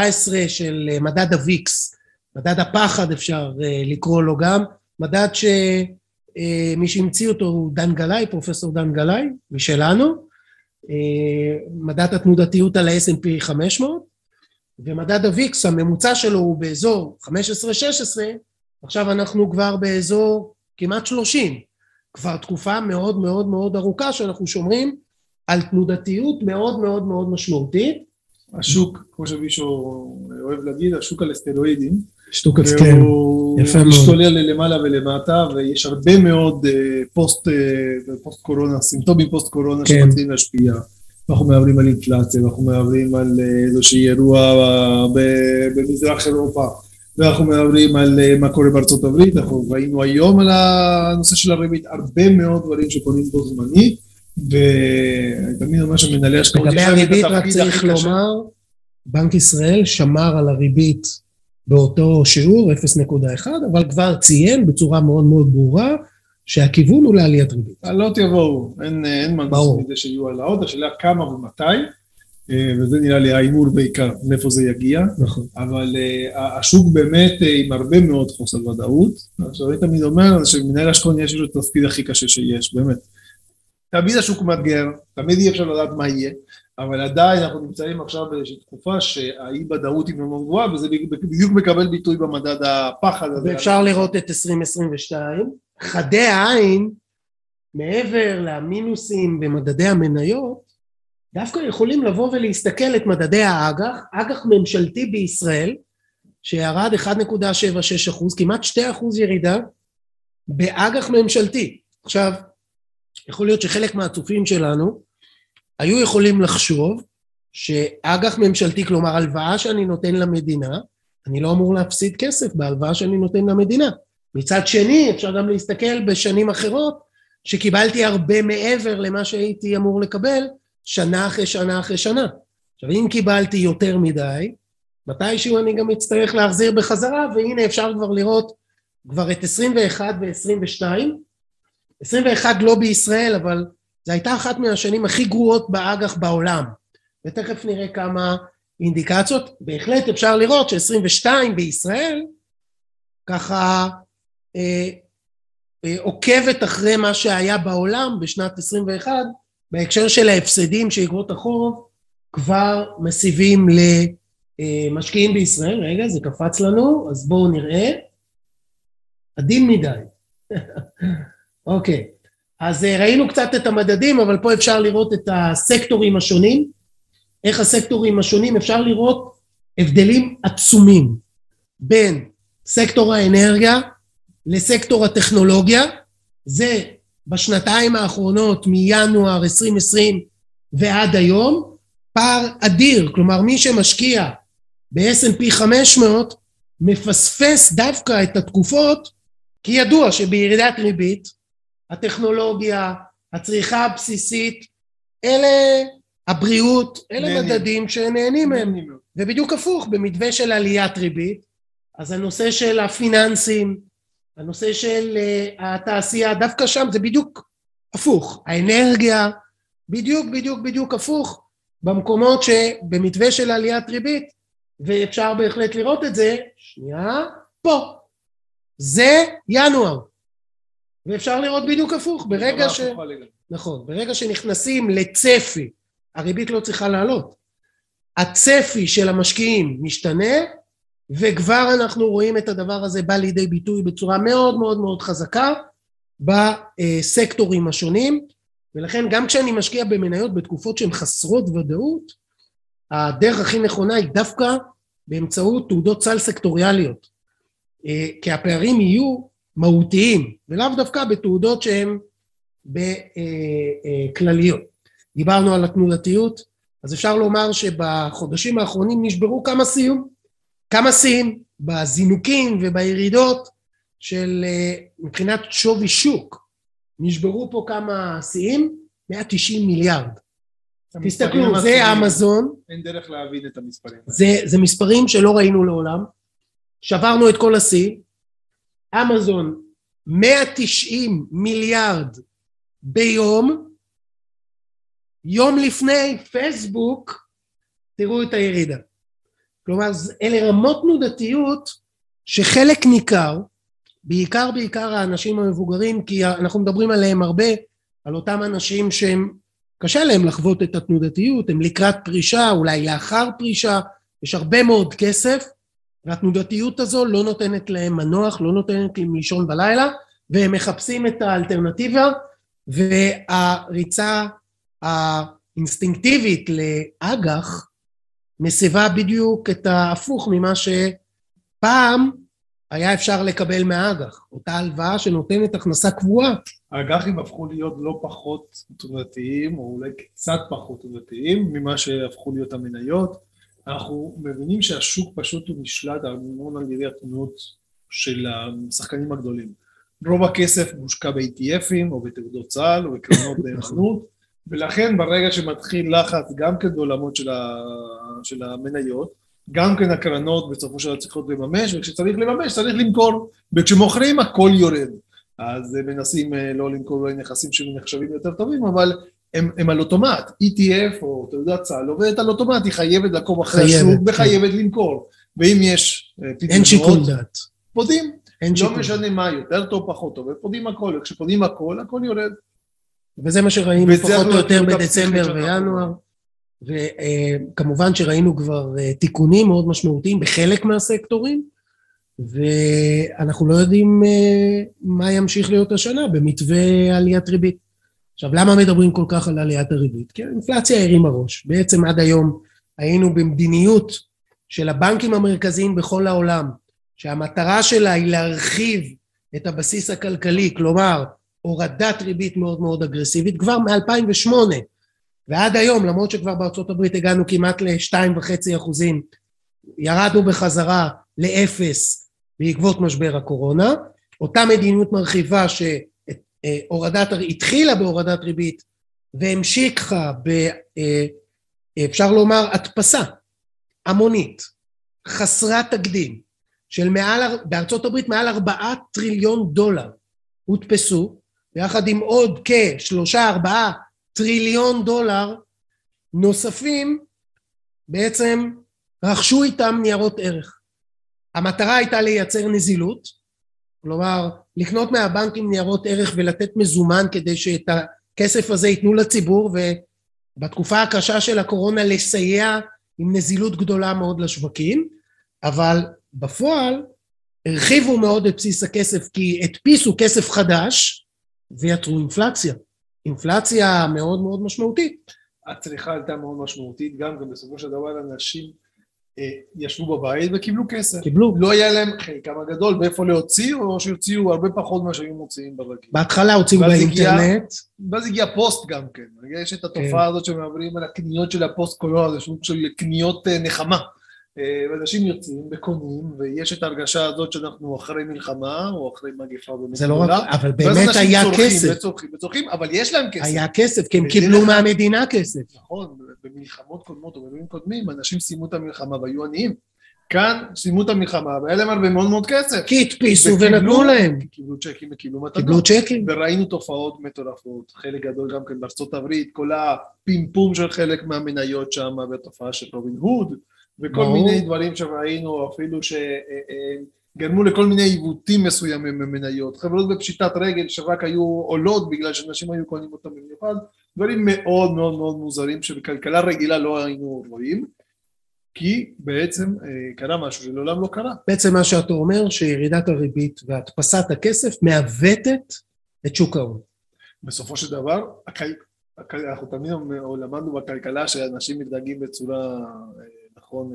של מדד הוויקס, מדד הפחד אפשר אה, לקרוא לו גם, מדד שמי שהמציא אותו הוא דן גלאי, פרופסור דן גלאי, משלנו, אה, מדד התנודתיות על ה-S&P 500, ומדד הוויקס, הממוצע שלו הוא באזור 15-16, עכשיו אנחנו כבר באזור כמעט 30. כבר תקופה מאוד מאוד מאוד ארוכה שאנחנו שומרים על תנודתיות מאוד מאוד מאוד משמעותית. השוק, כמו שמישהו אוהב להגיד, השוק על סטרואידים. שטוק הסכם. והוא יפה מאוד. משתולל למעלה ולמטה, ויש הרבה מאוד אה, פוסט, אה, פוסט קורונה, סימפטומים פוסט קורונה כן. שמתחילים להשפיע. אנחנו מדברים על אינפלציה, אנחנו מדברים על אה, איזשהו אירוע אה, במזרח אירופה, ואנחנו מדברים על אה, מה קורה בארצות הברית, אנחנו ראינו היום על הנושא של הריבית, הרבה מאוד דברים שקורים בו זמנית, ואני תמיד אומר שמנהלי השקעות, לגבי הריבית רק צריך. לומר, בנק ישראל שמר על הריבית באותו שיעור, 0.1, אבל כבר ציין בצורה מאוד מאוד ברורה שהכיוון הוא לעליית ריבית. העלות יבואו, אין, אין מנוס. מזה שיהיו העלאות, השאלה כמה ומתי, אה, וזה נראה לי ההימור בעיקר, מאיפה זה יגיע, נכון. אבל אה, השוק באמת אה, עם הרבה מאוד חוסר ודאות. עכשיו, אני תמיד אומר שמנהל השקעות יש לו את התפקיד הכי קשה שיש, באמת. תמיד השוק מאתגר, תמיד אי אפשר לדעת מה יהיה, אבל עדיין אנחנו נמצאים עכשיו באיזושהי תקופה שהאי ודאות היא מאוד גבוהה, וזה בדיוק מקבל ביטוי במדד הפחד הזה. ואפשר לראות את 2022. חדי העין, מעבר למינוסים במדדי המניות, דווקא יכולים לבוא ולהסתכל את מדדי האג"ח, אג"ח ממשלתי בישראל, שירד 1.76 אחוז, כמעט 2 אחוז ירידה, באג"ח ממשלתי. עכשיו, יכול להיות שחלק מהצופים שלנו היו יכולים לחשוב שאג"ח ממשלתי, כלומר הלוואה שאני נותן למדינה, אני לא אמור להפסיד כסף בהלוואה שאני נותן למדינה. מצד שני, אפשר גם להסתכל בשנים אחרות, שקיבלתי הרבה מעבר למה שהייתי אמור לקבל, שנה אחרי שנה אחרי שנה. עכשיו, אם קיבלתי יותר מדי, מתישהו אני גם אצטרך להחזיר בחזרה, והנה אפשר כבר לראות כבר את 21 ו-22. 21 לא בישראל, אבל זו הייתה אחת מהשנים הכי גרועות באג"ח בעולם. ותכף נראה כמה אינדיקציות. בהחלט אפשר לראות ש-22 בישראל, ככה עוקבת אחרי מה שהיה בעולם בשנת 21, בהקשר של ההפסדים שאגרות החוב כבר מסיבים למשקיעים בישראל. רגע, זה קפץ לנו, אז בואו נראה. עדין מדי. (laughs) אוקיי, אז אה, ראינו קצת את המדדים, אבל פה אפשר לראות את הסקטורים השונים. איך הסקטורים השונים, אפשר לראות הבדלים עצומים בין סקטור האנרגיה לסקטור הטכנולוגיה. זה בשנתיים האחרונות, מינואר 2020 ועד היום, פער אדיר. כלומר, מי שמשקיע ב-S&P 500 מפספס דווקא את התקופות, כי ידוע שבירידת ריבית, הטכנולוגיה, הצריכה הבסיסית, אלה הבריאות, אלה נהנים. מדדים שנהנים מהם. ובדיוק הפוך, במתווה של עליית ריבית, אז הנושא של הפיננסים, הנושא של uh, התעשייה, דווקא שם זה בדיוק הפוך. האנרגיה, בדיוק, בדיוק, בדיוק הפוך, במקומות שבמתווה של עליית ריבית, ואפשר בהחלט לראות את זה, שנייה, פה. זה ינואר. ואפשר לראות בדיוק הפוך, ברגע ש... נכון, ברגע שנכנסים לצפי, הריבית לא צריכה לעלות. הצפי של המשקיעים משתנה, וכבר אנחנו רואים את הדבר הזה בא לידי ביטוי בצורה מאוד מאוד מאוד חזקה בסקטורים השונים, ולכן גם כשאני משקיע במניות בתקופות שהן חסרות ודאות, הדרך הכי נכונה היא דווקא באמצעות תעודות סל סקטוריאליות, אה, כי הפערים יהיו מהותיים, ולאו דווקא בתעודות שהן בכלליות. דיברנו על התנודתיות, אז אפשר לומר שבחודשים האחרונים נשברו כמה שיאים, כמה שיאים בזינוקים ובירידות של אה, מבחינת שווי שוק. נשברו פה כמה שיאים, 190 מיליארד. תסתכלו, זה. אמזון, אין דרך להבין את המספרים. זה, זה מספרים שלא ראינו לעולם. שברנו את כל השיא. אמזון, 190 מיליארד ביום. יום לפני פייסבוק, תראו את הירידה. כלומר, אלה רמות תנודתיות שחלק ניכר, בעיקר בעיקר האנשים המבוגרים, כי אנחנו מדברים עליהם הרבה, על אותם אנשים שהם, קשה להם לחוות את התנודתיות, הם לקראת פרישה, אולי לאחר פרישה, יש הרבה מאוד כסף, והתנודתיות הזו לא נותנת להם מנוח, לא נותנת להם לישון בלילה, והם מחפשים את האלטרנטיבה, והריצה האינסטינקטיבית לאג"ח מסבה בדיוק את ההפוך ממה שפעם היה אפשר לקבל מהאג"ח, אותה הלוואה שנותנת הכנסה קבועה. האג"חים הפכו להיות לא פחות תנודתיים, או אולי קצת פחות תנודתיים, ממה שהפכו להיות המניות. אנחנו מבינים שהשוק פשוט הוא נשלט המון על ידי התנועות של השחקנים הגדולים. רוב הכסף מושקע ב-ETFים, או בתעודות צה"ל, או בקרנות (laughs) נאמנות, ולכן ברגע שמתחיל לחץ גם כן בעולמות של, ה... של המניות, גם כן הקרנות בסופו של דבר צריכות לממש, וכשצריך לממש צריך למכור, וכשמוכרים הכל יורד. אז מנסים אה, לא למכור אולי נכסים שנחשבים יותר טובים, אבל הם, הם על אוטומט, ETF או תעודת סל עובדת על אוטומט, היא חייבת לעקוב אחרי השוק כן. וחייבת למכור. ואם יש פדיונות... אה, אין שיקול דעת. פודים. אין לו שיקול. משנה מה, יותר טוב, פחות טוב, ופודים הכל, וכשפודים הכל, הכל יורד. וזה מה שראינו פחות או יותר בדצמבר וינואר. וכמובן שראינו כבר אה, תיקונים מאוד משמעותיים בחלק מהסקטורים, ואנחנו לא יודעים אה, מה ימשיך להיות השנה במתווה עליית ריבית. עכשיו, למה מדברים כל כך על עליית הריבית? כי האינפלציה הרימה ראש. בעצם עד היום היינו במדיניות של הבנקים המרכזיים בכל העולם, שהמטרה שלה היא להרחיב את הבסיס הכלכלי, כלומר, הורדת ריבית מאוד מאוד אגרסיבית, כבר מ-2008 ועד היום, למרות שכבר בארצות הברית הגענו כמעט ל-2.5 אחוזים, ירדנו בחזרה לאפס בעקבות משבר הקורונה, אותה מדיניות מרחיבה שהורדת, התחילה בהורדת ריבית והמשיכה ב... אה, אפשר לומר הדפסה המונית חסרת תקדים של מעל, בארצות הברית מעל ארבעה טריליון דולר הודפסו ביחד עם עוד כשלושה ארבעה טריליון דולר נוספים בעצם רכשו איתם ניירות ערך. המטרה הייתה לייצר נזילות, כלומר לקנות מהבנקים ניירות ערך ולתת מזומן כדי שאת הכסף הזה ייתנו לציבור ובתקופה הקשה של הקורונה לסייע עם נזילות גדולה מאוד לשווקים, אבל בפועל הרחיבו מאוד את בסיס הכסף כי הדפיסו כסף חדש ויצרו אינפלציה. אינפלציה מאוד מאוד משמעותית. הצריכה הייתה מאוד משמעותית, גם גם בסופו של דבר אנשים אה, ישבו בבית וקיבלו כסף. קיבלו. לא היה להם חלקם הגדול מאיפה להוציא, או שהוציאו הרבה פחות ממה שהיו מוציאים ברגיל. בהתחלה הוציאו באינטרנט. ואז הגיע פוסט גם כן. יש את התופעה כן. הזאת שמעברים על הקניות של הפוסט קולנוע, זה סוג של קניות אה, נחמה. אה, ואנשים יוצאים וקונים, ויש את ההרגשה הזאת שאנחנו אחרי מלחמה, או אחרי מגפה במדינה. זה לא רק, אבל באמת היה כסף. וצורכים וצורכים, אבל יש להם כסף. היה כסף, כי הם קיבלו מהמדינה כסף. נכון, במלחמות קודמות או בימים קודמים, אנשים סיימו את המלחמה והיו עניים. כאן סיימו את המלחמה והיה להם הרבה מאוד מאוד כסף. כי הדפיסו ונתנו להם. קיבלו צ'קים וקיבלו מתנות. קיבלו צ'קים. וראינו תופעות מטורפות, חלק גדול גם כן בארצות הברית, כל הפימפום של חלק מהמניות שם, והתופעה של רובין הוד. וכל ברור. מיני דברים שראינו, אפילו שגרמו לכל מיני עיוותים מסוימים במניות, חברות בפשיטת רגל שרק היו עולות בגלל שאנשים היו קונים אותם במיוחד, דברים מאוד מאוד מאוד מוזרים שבכלכלה רגילה לא היינו רואים, כי בעצם אה, קרה משהו שלעולם לא קרה. בעצם מה שאתה אומר, שירידת הריבית והדפסת הכסף מעוותת את שוק ההון. בסופו של דבר, אנחנו תמיד למדנו בכלכלה שאנשים מתנהגים בצורה אה, נכון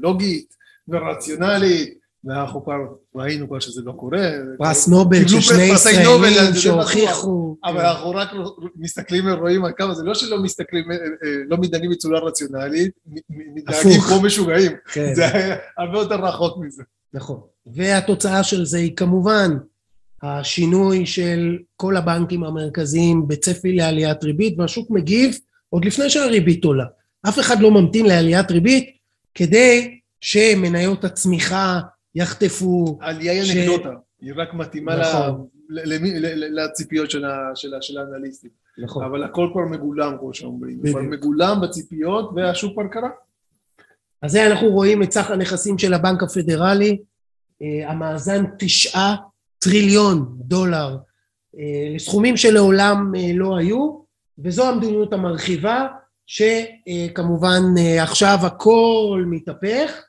לוגית ורציונלית, ואנחנו כבר ראינו כבר שזה לא קורה. פרס נובל של שני ישראלים שהוכיחו. אבל כן. אנחנו רק מסתכלים ורואים על כמה, זה לא שלא מסתכלים, אה, אה, לא מתנהגים בצורה רציונלית, מתנהגים כמו משוגעים. כן. זה הרבה יותר רחוק מזה. נכון. והתוצאה של זה היא כמובן השינוי של כל הבנקים המרכזיים בצפי לעליית ריבית, והשוק מגיב עוד לפני שהריבית עולה. אף אחד לא ממתין לעליית ריבית, כדי שמניות הצמיחה יחטפו. עלייה היא אנקדוטה, היא רק מתאימה נכון. לציפיות של, של, של האנליסטים. נכון. אבל הכל כבר מגולם, כמו שאומרים. כבר מגולם בציפיות והשוק כבר קרה. אז זה אנחנו רואים את סך הנכסים של הבנק הפדרלי, אה, המאזן תשעה טריליון דולר, אה, לסכומים שלעולם אה, לא היו, וזו המדיניות המרחיבה שכמובן אה, עכשיו הכל מתהפך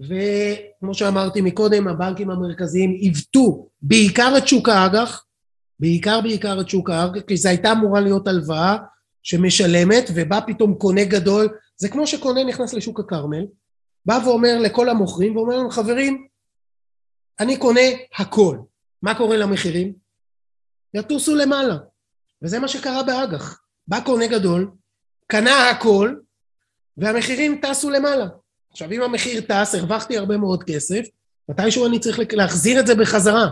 וכמו שאמרתי מקודם הבנקים המרכזיים עיוותו בעיקר את שוק האג"ח בעיקר בעיקר את שוק האג"ח כי זו הייתה אמורה להיות הלוואה שמשלמת ובא פתאום קונה גדול, זה כמו שקונה נכנס לשוק הכרמל, בא ואומר לכל המוכרים ואומר להם חברים אני קונה הכל, מה קורה למחירים? יטוסו למעלה. וזה מה שקרה באג"ח, בא קונה גדול, קנה הכל והמחירים טסו למעלה. עכשיו אם המחיר טס הרווחתי הרבה מאוד כסף, מתישהו אני צריך להחזיר את זה בחזרה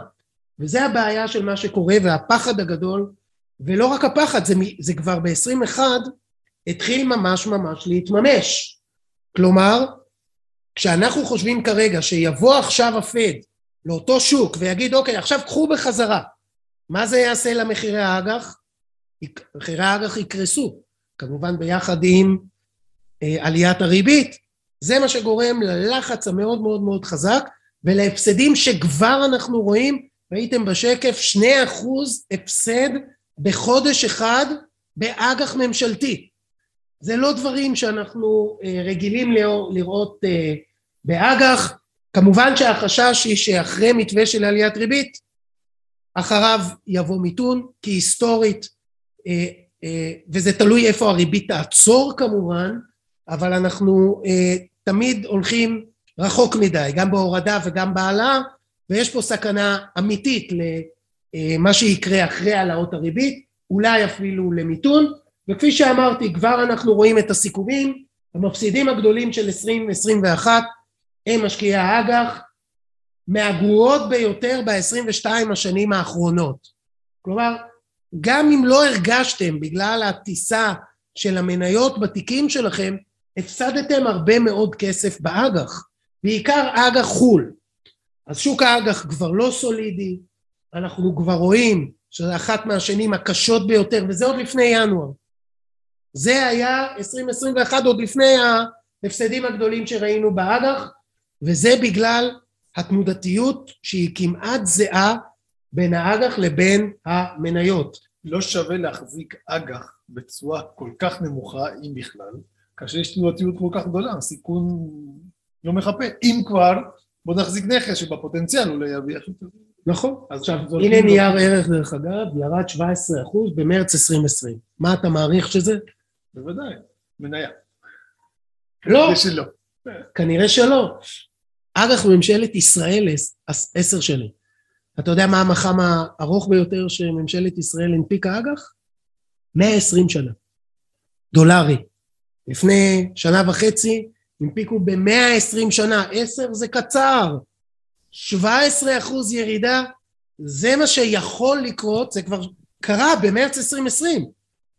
וזה הבעיה של מה שקורה והפחד הגדול ולא רק הפחד, זה, זה כבר ב-21 התחיל ממש ממש להתממש. כלומר, כשאנחנו חושבים כרגע שיבוא עכשיו הפד לאותו שוק ויגיד אוקיי עכשיו קחו בחזרה מה זה יעשה למחירי האג"ח? מחירי האג"ח יקרסו כמובן ביחד עם אה, עליית הריבית. זה מה שגורם ללחץ המאוד מאוד מאוד חזק ולהפסדים שכבר אנחנו רואים. ראיתם בשקף שני אחוז הפסד בחודש אחד באג"ח ממשלתי. זה לא דברים שאנחנו אה, רגילים לראות אה, באג"ח. כמובן שהחשש היא שאחרי מתווה של עליית ריבית אחריו יבוא מיתון כי היסטורית אה, וזה תלוי איפה הריבית תעצור כמובן אבל אנחנו תמיד הולכים רחוק מדי גם בהורדה וגם בהעלאה ויש פה סכנה אמיתית למה שיקרה אחרי העלאות הריבית אולי אפילו למיתון וכפי שאמרתי כבר אנחנו רואים את הסיכומים המפסידים הגדולים של 2021 הם משקיעי האג"ח מהגרועות ביותר ב-22 השנים האחרונות. כלומר גם אם לא הרגשתם בגלל הטיסה של המניות בתיקים שלכם הפסדתם הרבה מאוד כסף באג"ח בעיקר אג"ח חו"ל. אז שוק האג"ח כבר לא סולידי אנחנו כבר רואים שזה אחת מהשנים הקשות ביותר וזה עוד לפני ינואר. זה היה 2021 עוד לפני ההפסדים הגדולים שראינו באג"ח וזה בגלל התנודתיות שהיא כמעט זהה בין האג"ח לבין המניות. לא שווה להחזיק אג"ח בצורה כל כך נמוכה, אם בכלל, כאשר יש תנודתיות כל כך גדולה, הסיכון לא מחפה. אם כבר, בוא נחזיק נכס שבפוטנציאל אולי יביא יותר. נכון. עכשיו, הנה נייר ערך דרך אגב, ירד 17% במרץ 2020. מה אתה מעריך שזה? בוודאי, מניה. לא. כנראה שלא. כנראה שלא. אג"ח ממשלת ישראל עשר שנים. אתה יודע מה המח"מ הארוך ביותר שממשלת ישראל הנפיקה אג"ח? 120 שנה. דולרי. לפני שנה וחצי הנפיקו ב-120 שנה, עשר זה קצר. 17 אחוז ירידה, זה מה שיכול לקרות, זה כבר קרה במרץ 2020.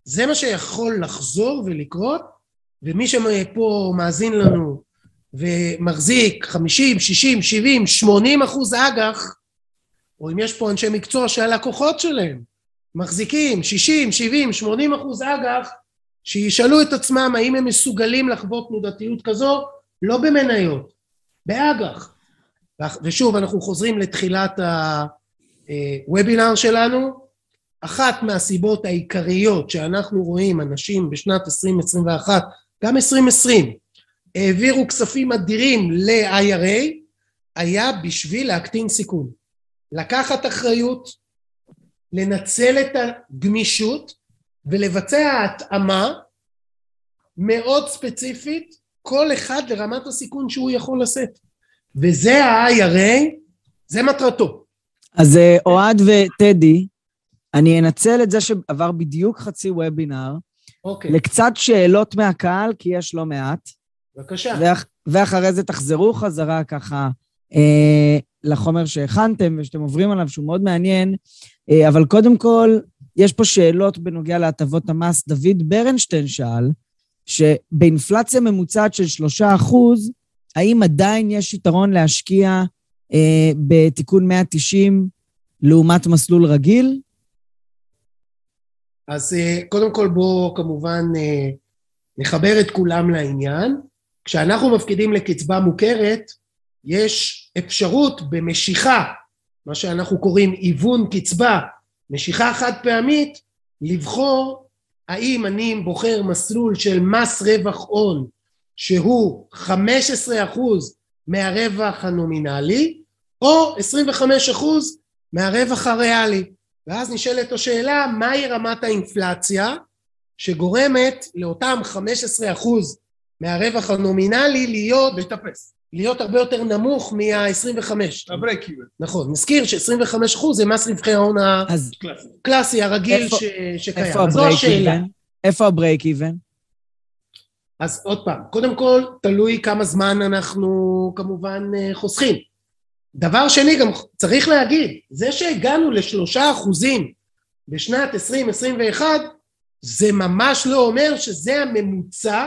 זה מה שיכול לחזור ולקרות, ומי שפה מאזין לנו ומחזיק 50, 60, 70, 80 אחוז אג"ח, או אם יש פה אנשי מקצוע שהלקוחות שלהם מחזיקים 60, 70, 80 אחוז אג"ח, שישאלו את עצמם האם הם מסוגלים לחוות תנודתיות כזו, לא במניות, באג"ח. ושוב, אנחנו חוזרים לתחילת הוובינר שלנו, אחת מהסיבות העיקריות שאנחנו רואים אנשים בשנת 2021, גם 2020, העבירו כספים אדירים ל-IRA, היה בשביל להקטין סיכון. לקחת אחריות, לנצל את הגמישות ולבצע התאמה מאוד ספציפית, כל אחד לרמת הסיכון שהוא יכול לשאת. וזה ה-IRA, זה מטרתו. אז אה, אוהד וטדי, אני אנצל את זה שעבר בדיוק חצי וובינר, אוקיי. לקצת שאלות מהקהל, כי יש לא מעט. בבקשה. ואח, ואחרי זה תחזרו חזרה ככה אה, לחומר שהכנתם ושאתם עוברים עליו, שהוא מאוד מעניין. אה, אבל קודם כל, יש פה שאלות בנוגע להטבות המס. דוד ברנשטיין שאל, שבאינפלציה ממוצעת של שלושה אחוז, האם עדיין יש יתרון להשקיע אה, בתיקון 190 לעומת מסלול רגיל? אז אה, קודם כל בואו כמובן אה, נחבר את כולם לעניין. כשאנחנו מפקידים לקצבה מוכרת, יש אפשרות במשיכה, מה שאנחנו קוראים היוון קצבה, משיכה חד פעמית, לבחור האם אני בוחר מסלול של מס רווח הון שהוא 15% מהרווח הנומינלי או 25% מהרווח הריאלי ואז נשאלת השאלה מהי רמת האינפלציה שגורמת לאותם 15 אחוז מהרווח הנומינלי להיות, להתאפס. להיות הרבה יותר נמוך מה-25. ה break even. נכון, נזכיר ש-25 אחוז זה מס רווחי ההון. הקלאסי הרגיל איפה- ש... שקיים. איפה ה break. even? איפה ה break even? אז עוד פעם, קודם כל, תלוי כמה זמן אנחנו כמובן אה, חוסכים. דבר שני, גם צריך להגיד, זה שהגענו לשלושה אחוזים בשנת 2021, זה ממש לא אומר שזה הממוצע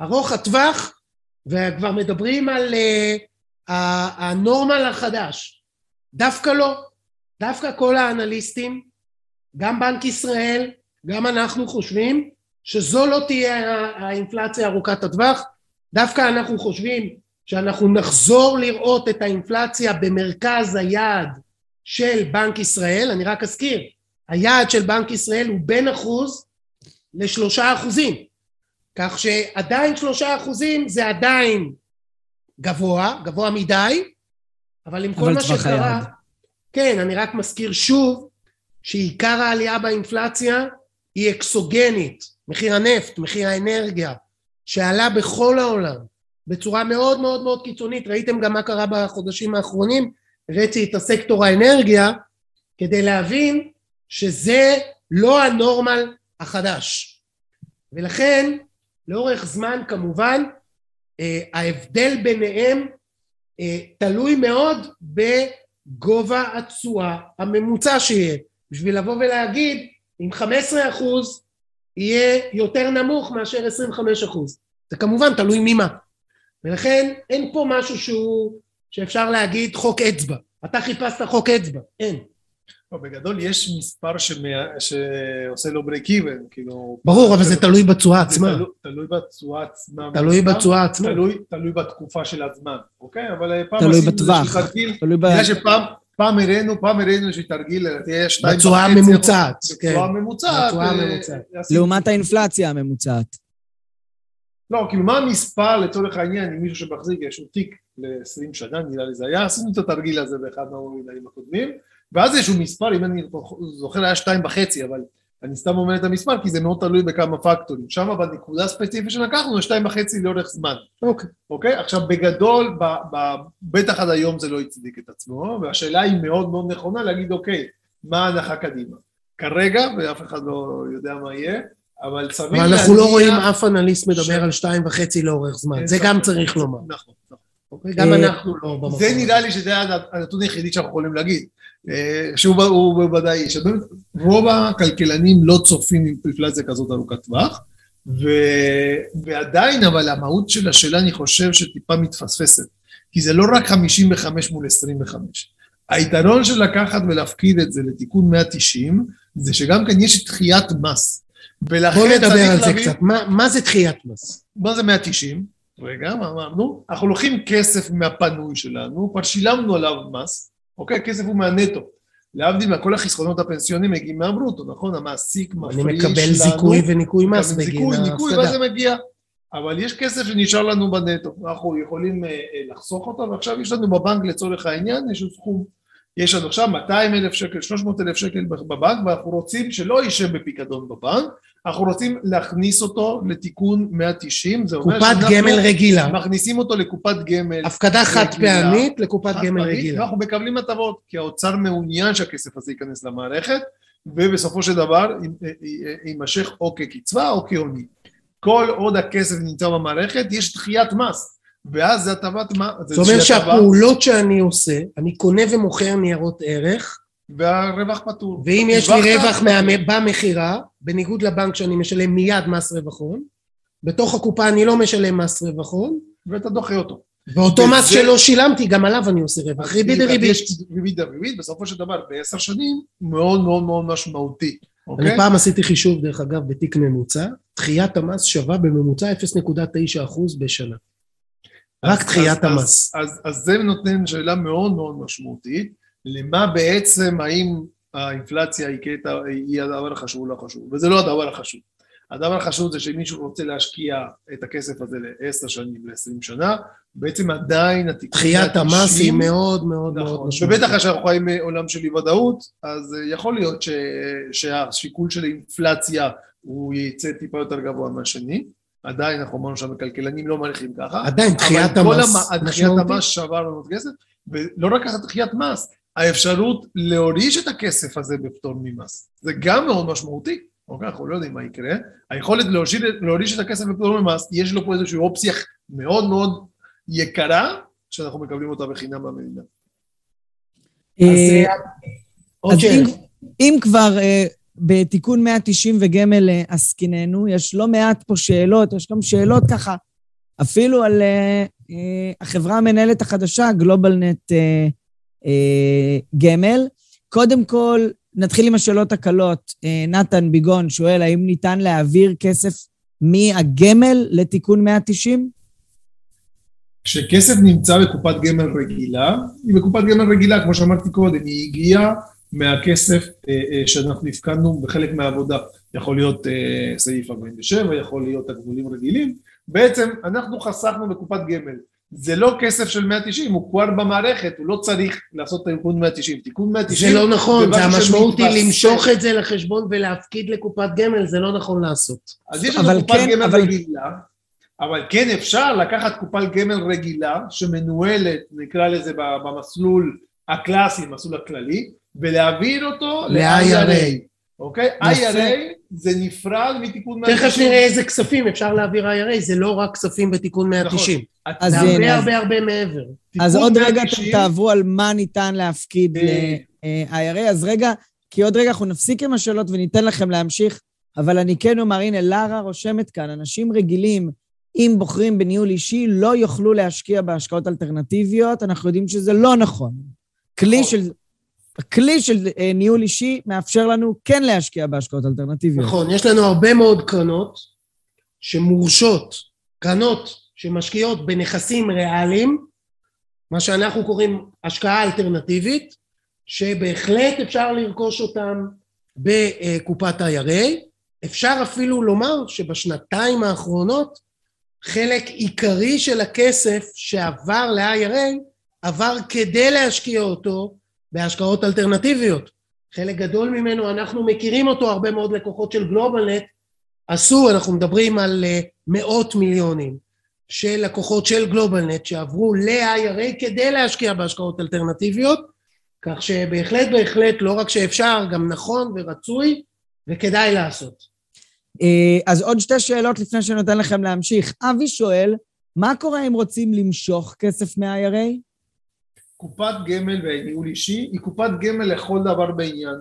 ארוך הטווח, וכבר מדברים על uh, הנורמל החדש. דווקא לא. דווקא כל האנליסטים, גם בנק ישראל, גם אנחנו חושבים שזו לא תהיה האינפלציה ארוכת הטווח, דווקא אנחנו חושבים שאנחנו נחזור לראות את האינפלציה במרכז היעד של בנק ישראל, אני רק אזכיר, היעד של בנק ישראל הוא בין אחוז לשלושה אחוזים, כך שעדיין שלושה אחוזים זה עדיין גבוה, גבוה מדי, אבל עם כל אבל מה טווח שקרה, היעד. כן, אני רק מזכיר שוב שעיקר העלייה באינפלציה היא אקסוגנית, מחיר הנפט, מחיר האנרגיה, שעלה בכל העולם בצורה מאוד מאוד מאוד קיצונית, ראיתם גם מה קרה בחודשים האחרונים, הראיתי את הסקטור האנרגיה, כדי להבין שזה לא הנורמל החדש. ולכן, לאורך זמן כמובן, אה, ההבדל ביניהם אה, תלוי מאוד בגובה התשואה הממוצע שיהיה. בשביל לבוא ולהגיד, אם 15 אחוז יהיה יותר נמוך מאשר 25 אחוז. זה כמובן תלוי ממה. ולכן אין פה משהו שהוא, שאפשר להגיד חוק אצבע. אתה חיפשת חוק אצבע, אין. לא, בגדול יש מספר שמע- שעושה לו ברייק איבן, כאילו... ברור, אבל זה תלוי בתשואה עצמה. תלוי- תלוי בתשואה עצמה. תלוי. בתשואה עצמה. תלוי, תלוי בתקופה של הזמן, אוקיי? אבל אה, פעם תלוי עשינו בטווח. תלוי ב... בגלל שפעם פעם הראינו, פעם הראינו איזשהו תרגיל, תהיה שתיים בתשואה וחצי, הממוצעת, כן. בתשואה הממוצעת. בתשואה אה, הממוצעת. עשינו- לעומת האינפלציה הממוצצעת. לא, כאילו מה המספר לצורך העניין, אם מישהו שמחזיק איזשהו תיק ל-20 שנה, נראה לי זה היה, עשינו את התרגיל הזה באחד מהמובילאים הקודמים, ואז איזשהו מספר, אם אני זוכר היה שתיים וחצי, אבל אני סתם אומר את המספר, כי זה מאוד תלוי בכמה פקטורים. שם בנקודה הספציפית שלקחנו, זה שתיים וחצי לאורך זמן. אוקיי. אוקיי? עכשיו בגדול, ב, ב, בטח עד היום זה לא הצדיק את עצמו, והשאלה היא מאוד מאוד נכונה להגיד, אוקיי, מה ההנחה קדימה? כרגע, ואף אחד לא יודע מה יהיה, אבל סביר אבל אנחנו לא להניח- רואים אף אנליסט ש- מדבר על שתיים וחצי לאורך זמן. זה גם. צריך לומר. נכון, נכון. אוקיי? גם אה, אנחנו לא במקום. זה נראה לי שזה הנתון היחידי שאנחנו יכולים להגיד, שהוא הוא בוודאי, שבאמת רוב הכלכלנים לא צופים אינפלציה כזאת ארוכת טווח, ו, ועדיין אבל המהות של השאלה אני חושב שטיפה מתפספסת, כי זה לא רק 55 מול 25. היתרון של לקחת ולהפקיד את זה לתיקון 190, זה שגם כאן יש דחיית מס. ולכן בוא נדבר צריך על זה להבין- קצת. מה- מה זה דחיית מס? מה זה 190? רגע, מה אמרנו? אנחנו לוקחים כסף מהפנוי שלנו, כבר שילמנו עליו מס, אוקיי? הכסף הוא מהנטו. להבדיל מכל החסכונות הפנסיוניים מגיעים מהברוטו, נכון? המעסיק אני מפריש לנו... מקבל זיכוי וניכוי מס בגין זיכוי, ניקוי, ואז זה. מגיע. אבל יש כסף שנשאר לנו בנטו, אנחנו יכולים אה, אה, לחסוך אותו, ועכשיו יש לנו בבנק לצורך העניין איזשהו סכום. יש לנו עכשיו 200 אלף שקל, 300 אלף שקל בבנק, ואנחנו רוצים שלא יישב בפיקדון בבנק, אנחנו רוצים להכניס אותו לתיקון 190, זה אומר קופת גמל רגילה. מכניסים אותו לקופת גמל. הפקדה חד. פעמית לקופת חד גמל רגילה. ואנחנו מקבלים הטבות, כי האוצר מעוניין שהכסף הזה ייכנס למערכת, ובסופו של דבר י- י- יימשך או כקצבה או כעוני. כל עוד הכסף נמצא במערכת, יש דחיית מס, ואז זה הטבת מס. זאת אומרת שהפעולות שאני עושה, אני קונה ומוכר ניירות ערך, והרווח פטור. ואם יש לי רווח מה- במכירה, בניגוד לבנק שאני משלם מיד מס רווח הון, בתוך הקופה אני לא משלם מס רווח הון, ואתה דוחה אותו. ואותו מס שלא שילמתי, גם עליו אני עושה רווח. ריבית דריבית. ריבית דריבית, בסופו של דבר בעשר שנים, מאוד מאוד מאוד משמעותי. אוקיי? אני פעם עשיתי חישוב, דרך אגב, בתיק ממוצע, דחיית המס שווה בממוצע 0.9% בשנה. רק דחיית המס. אז, אז, אז זה נותן שאלה מאוד מאוד משמעותית, למה בעצם, האם האינפלציה היא, קטע, היא הדבר החשוב או לא חשוב, וזה לא הדבר החשוב. הדבר החשוב זה שמישהו רוצה להשקיע את הכסף הזה לעשר שנים, לעשרים שנה, בעצם עדיין התיקון... דחיית המס היא 90, מאוד מאוד מאוד נכון, משמעותית. ובטח כשאנחנו חיים בעולם של אי ודאות, אז יכול להיות ש, שהשיקול של אינפלציה הוא יצא טיפה יותר גבוה מהשני. עדיין אנחנו אמרנו שהכלכלנים לא מעריכים ככה. עדיין, דחיית אבל כל המס המ- דחיית. המס שווה לנו כסף, ולא רק ככה דחיית מס, האפשרות להוריש את הכסף הזה בפטור ממס. זה גם מאוד משמעותי, אוקיי? אנחנו לא יודעים מה יקרה. היכולת להוריש, להוריש את הכסף בפטור ממס, יש לו פה איזושהי אופציה מאוד מאוד יקרה, שאנחנו מקבלים אותה בחינם במדינה. אז אה, אה, אז שאלה. אם, אם כבר אה, בתיקון 190 וגמל אה, עסקיננו, יש לא מעט פה שאלות, יש גם שאלות ככה, אפילו על אה, אה, החברה המנהלת החדשה, גלובלנט אה, גמל. קודם כל, נתחיל עם השאלות הקלות. נתן ביגון שואל, האם ניתן להעביר כסף מהגמל לתיקון 190? כשכסף נמצא בקופת גמל רגילה, היא בקופת גמל רגילה, כמו שאמרתי קודם, היא הגיעה מהכסף אה, אה, שאנחנו הפקדנו בחלק מהעבודה. יכול להיות אה, סעיף 47, יכול להיות תגמולים רגילים. בעצם אנחנו חסכנו בקופת גמל. זה לא כסף של 190, הוא כבר במערכת, הוא לא צריך לעשות תיקון 190. תיקון 190... זה לא נכון, זה המשמעות היא. למשוך את זה לחשבון ולהפקיד לקופת גמל, זה לא נכון לעשות. אז יש לנו קופת כן, גמל אבל- רגילה, אבל כן אפשר לקחת קופת גמל רגילה שמנוהלת, נקרא לזה ב- במסלול הקלאסי, המסלול הכללי, ולהעביר אותו ל-IRA. אוקיי? IRA זה נפרד מתיקון תכף 190. נראה איזה כספים אפשר להעביר IRA, זה לא רק כספים בתיקון 190. אז זה הרבה הרבה הרבה מעבר. אז עוד רגע אתם 190, תעברו על מה ניתן להפקיד אה. ל-IRA. אז רגע, כי עוד רגע אנחנו נפסיק עם השאלות וניתן לכם להמשיך, אבל אני כן אומר, הנה, לארה רושמת כאן, אנשים רגילים, אם בוחרים בניהול אישי, לא יוכלו להשקיע בהשקעות אלטרנטיביות, אנחנו יודעים שזה לא נכון. כלי נכון. של... הכלי של אה, ניהול אישי מאפשר לנו כן להשקיע בהשקעות אלטרנטיביות. נכון, יש לנו הרבה מאוד קרנות שמורשות, קרנות שמשקיעות בנכסים ריאליים, מה שאנחנו קוראים השקעה אלטרנטיבית, שבהחלט אפשר לרכוש אותם בקופת IRA. אפשר אפילו לומר שבשנתיים האחרונות חלק עיקרי של הכסף שעבר ל-IRA עבר כדי להשקיע אותו בהשקעות אלטרנטיביות. חלק גדול ממנו, אנחנו מכירים אותו, הרבה מאוד לקוחות של גלובלנט עשו, אנחנו מדברים על אה, מאות מיליונים של לקוחות של גלובלנט שעברו ל-IRA כדי להשקיע בהשקעות אלטרנטיביות, כך שבהחלט בהחלט לא רק שאפשר, גם נכון ורצוי וכדאי לעשות. אה, אז עוד שתי שאלות לפני שאני נותן לכם להמשיך. אבי שואל, מה קורה אם רוצים למשוך כסף מה-IRA? קופת גמל וניהול אישי היא קופת גמל לכל דבר בעניין.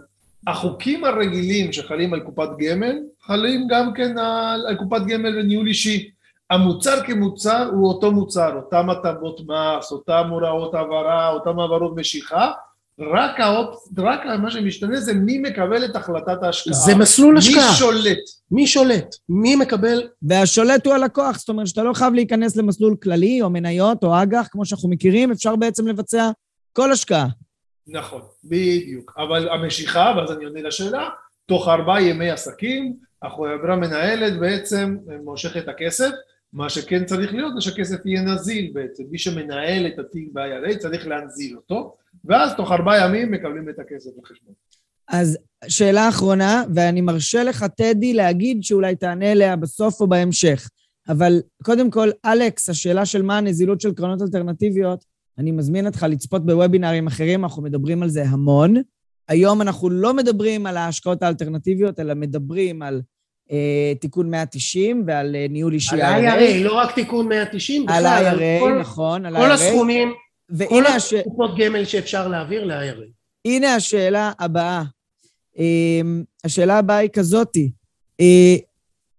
החוקים הרגילים שחלים על קופת גמל חלים גם כן על, על קופת גמל וניהול אישי. המוצר כמוצר הוא אותו מוצר, אותם הטבות מס, אותם הוראות העברה, אותם העברות משיכה, רק, האופ... רק מה שמשתנה זה מי מקבל את החלטת ההשקעה. זה מסלול השקעה. מי שולט. מי שולט? מי מקבל? והשולט הוא הלקוח, זאת אומרת שאתה לא חייב להיכנס למסלול כללי או מניות או אג"ח, כמו שאנחנו מכירים, אפשר בעצם לבצע כל השקעה. נכון, בדיוק. אבל המשיכה, ואז אני עונה לשאלה, תוך ארבעה ימי עסקים, החברה מנהלת בעצם מושכת את הכסף, מה שכן צריך להיות זה שהכסף יהיה נזיל בעצם, מי שמנהל את התיק ב-IRA צריך להנזיל אותו, ואז תוך ארבעה ימים מקבלים את הכסף לחשבון. אז שאלה אחרונה, ואני מרשה לך, טדי, להגיד שאולי תענה עליה בסוף או בהמשך. אבל קודם כל, אלכס, השאלה של מה הנזילות של קרנות אלטרנטיביות, אני מזמין אותך לצפות בוובינארים אחרים, אנחנו מדברים על זה המון. היום אנחנו לא מדברים על ההשקעות האלטרנטיביות, אלא מדברים על תיקון 190 ועל אה, ניהול אישי על ה-IRA, לא רק תיקון 190, על בכלל, ה-IRA, כל- נכון, על כל ה-IRA. הסכומים, כל הש... הקופות גמל שאפשר להעביר ל-IRA. הנה השאלה הבאה. אמ, השאלה הבאה היא כזאתי. אה,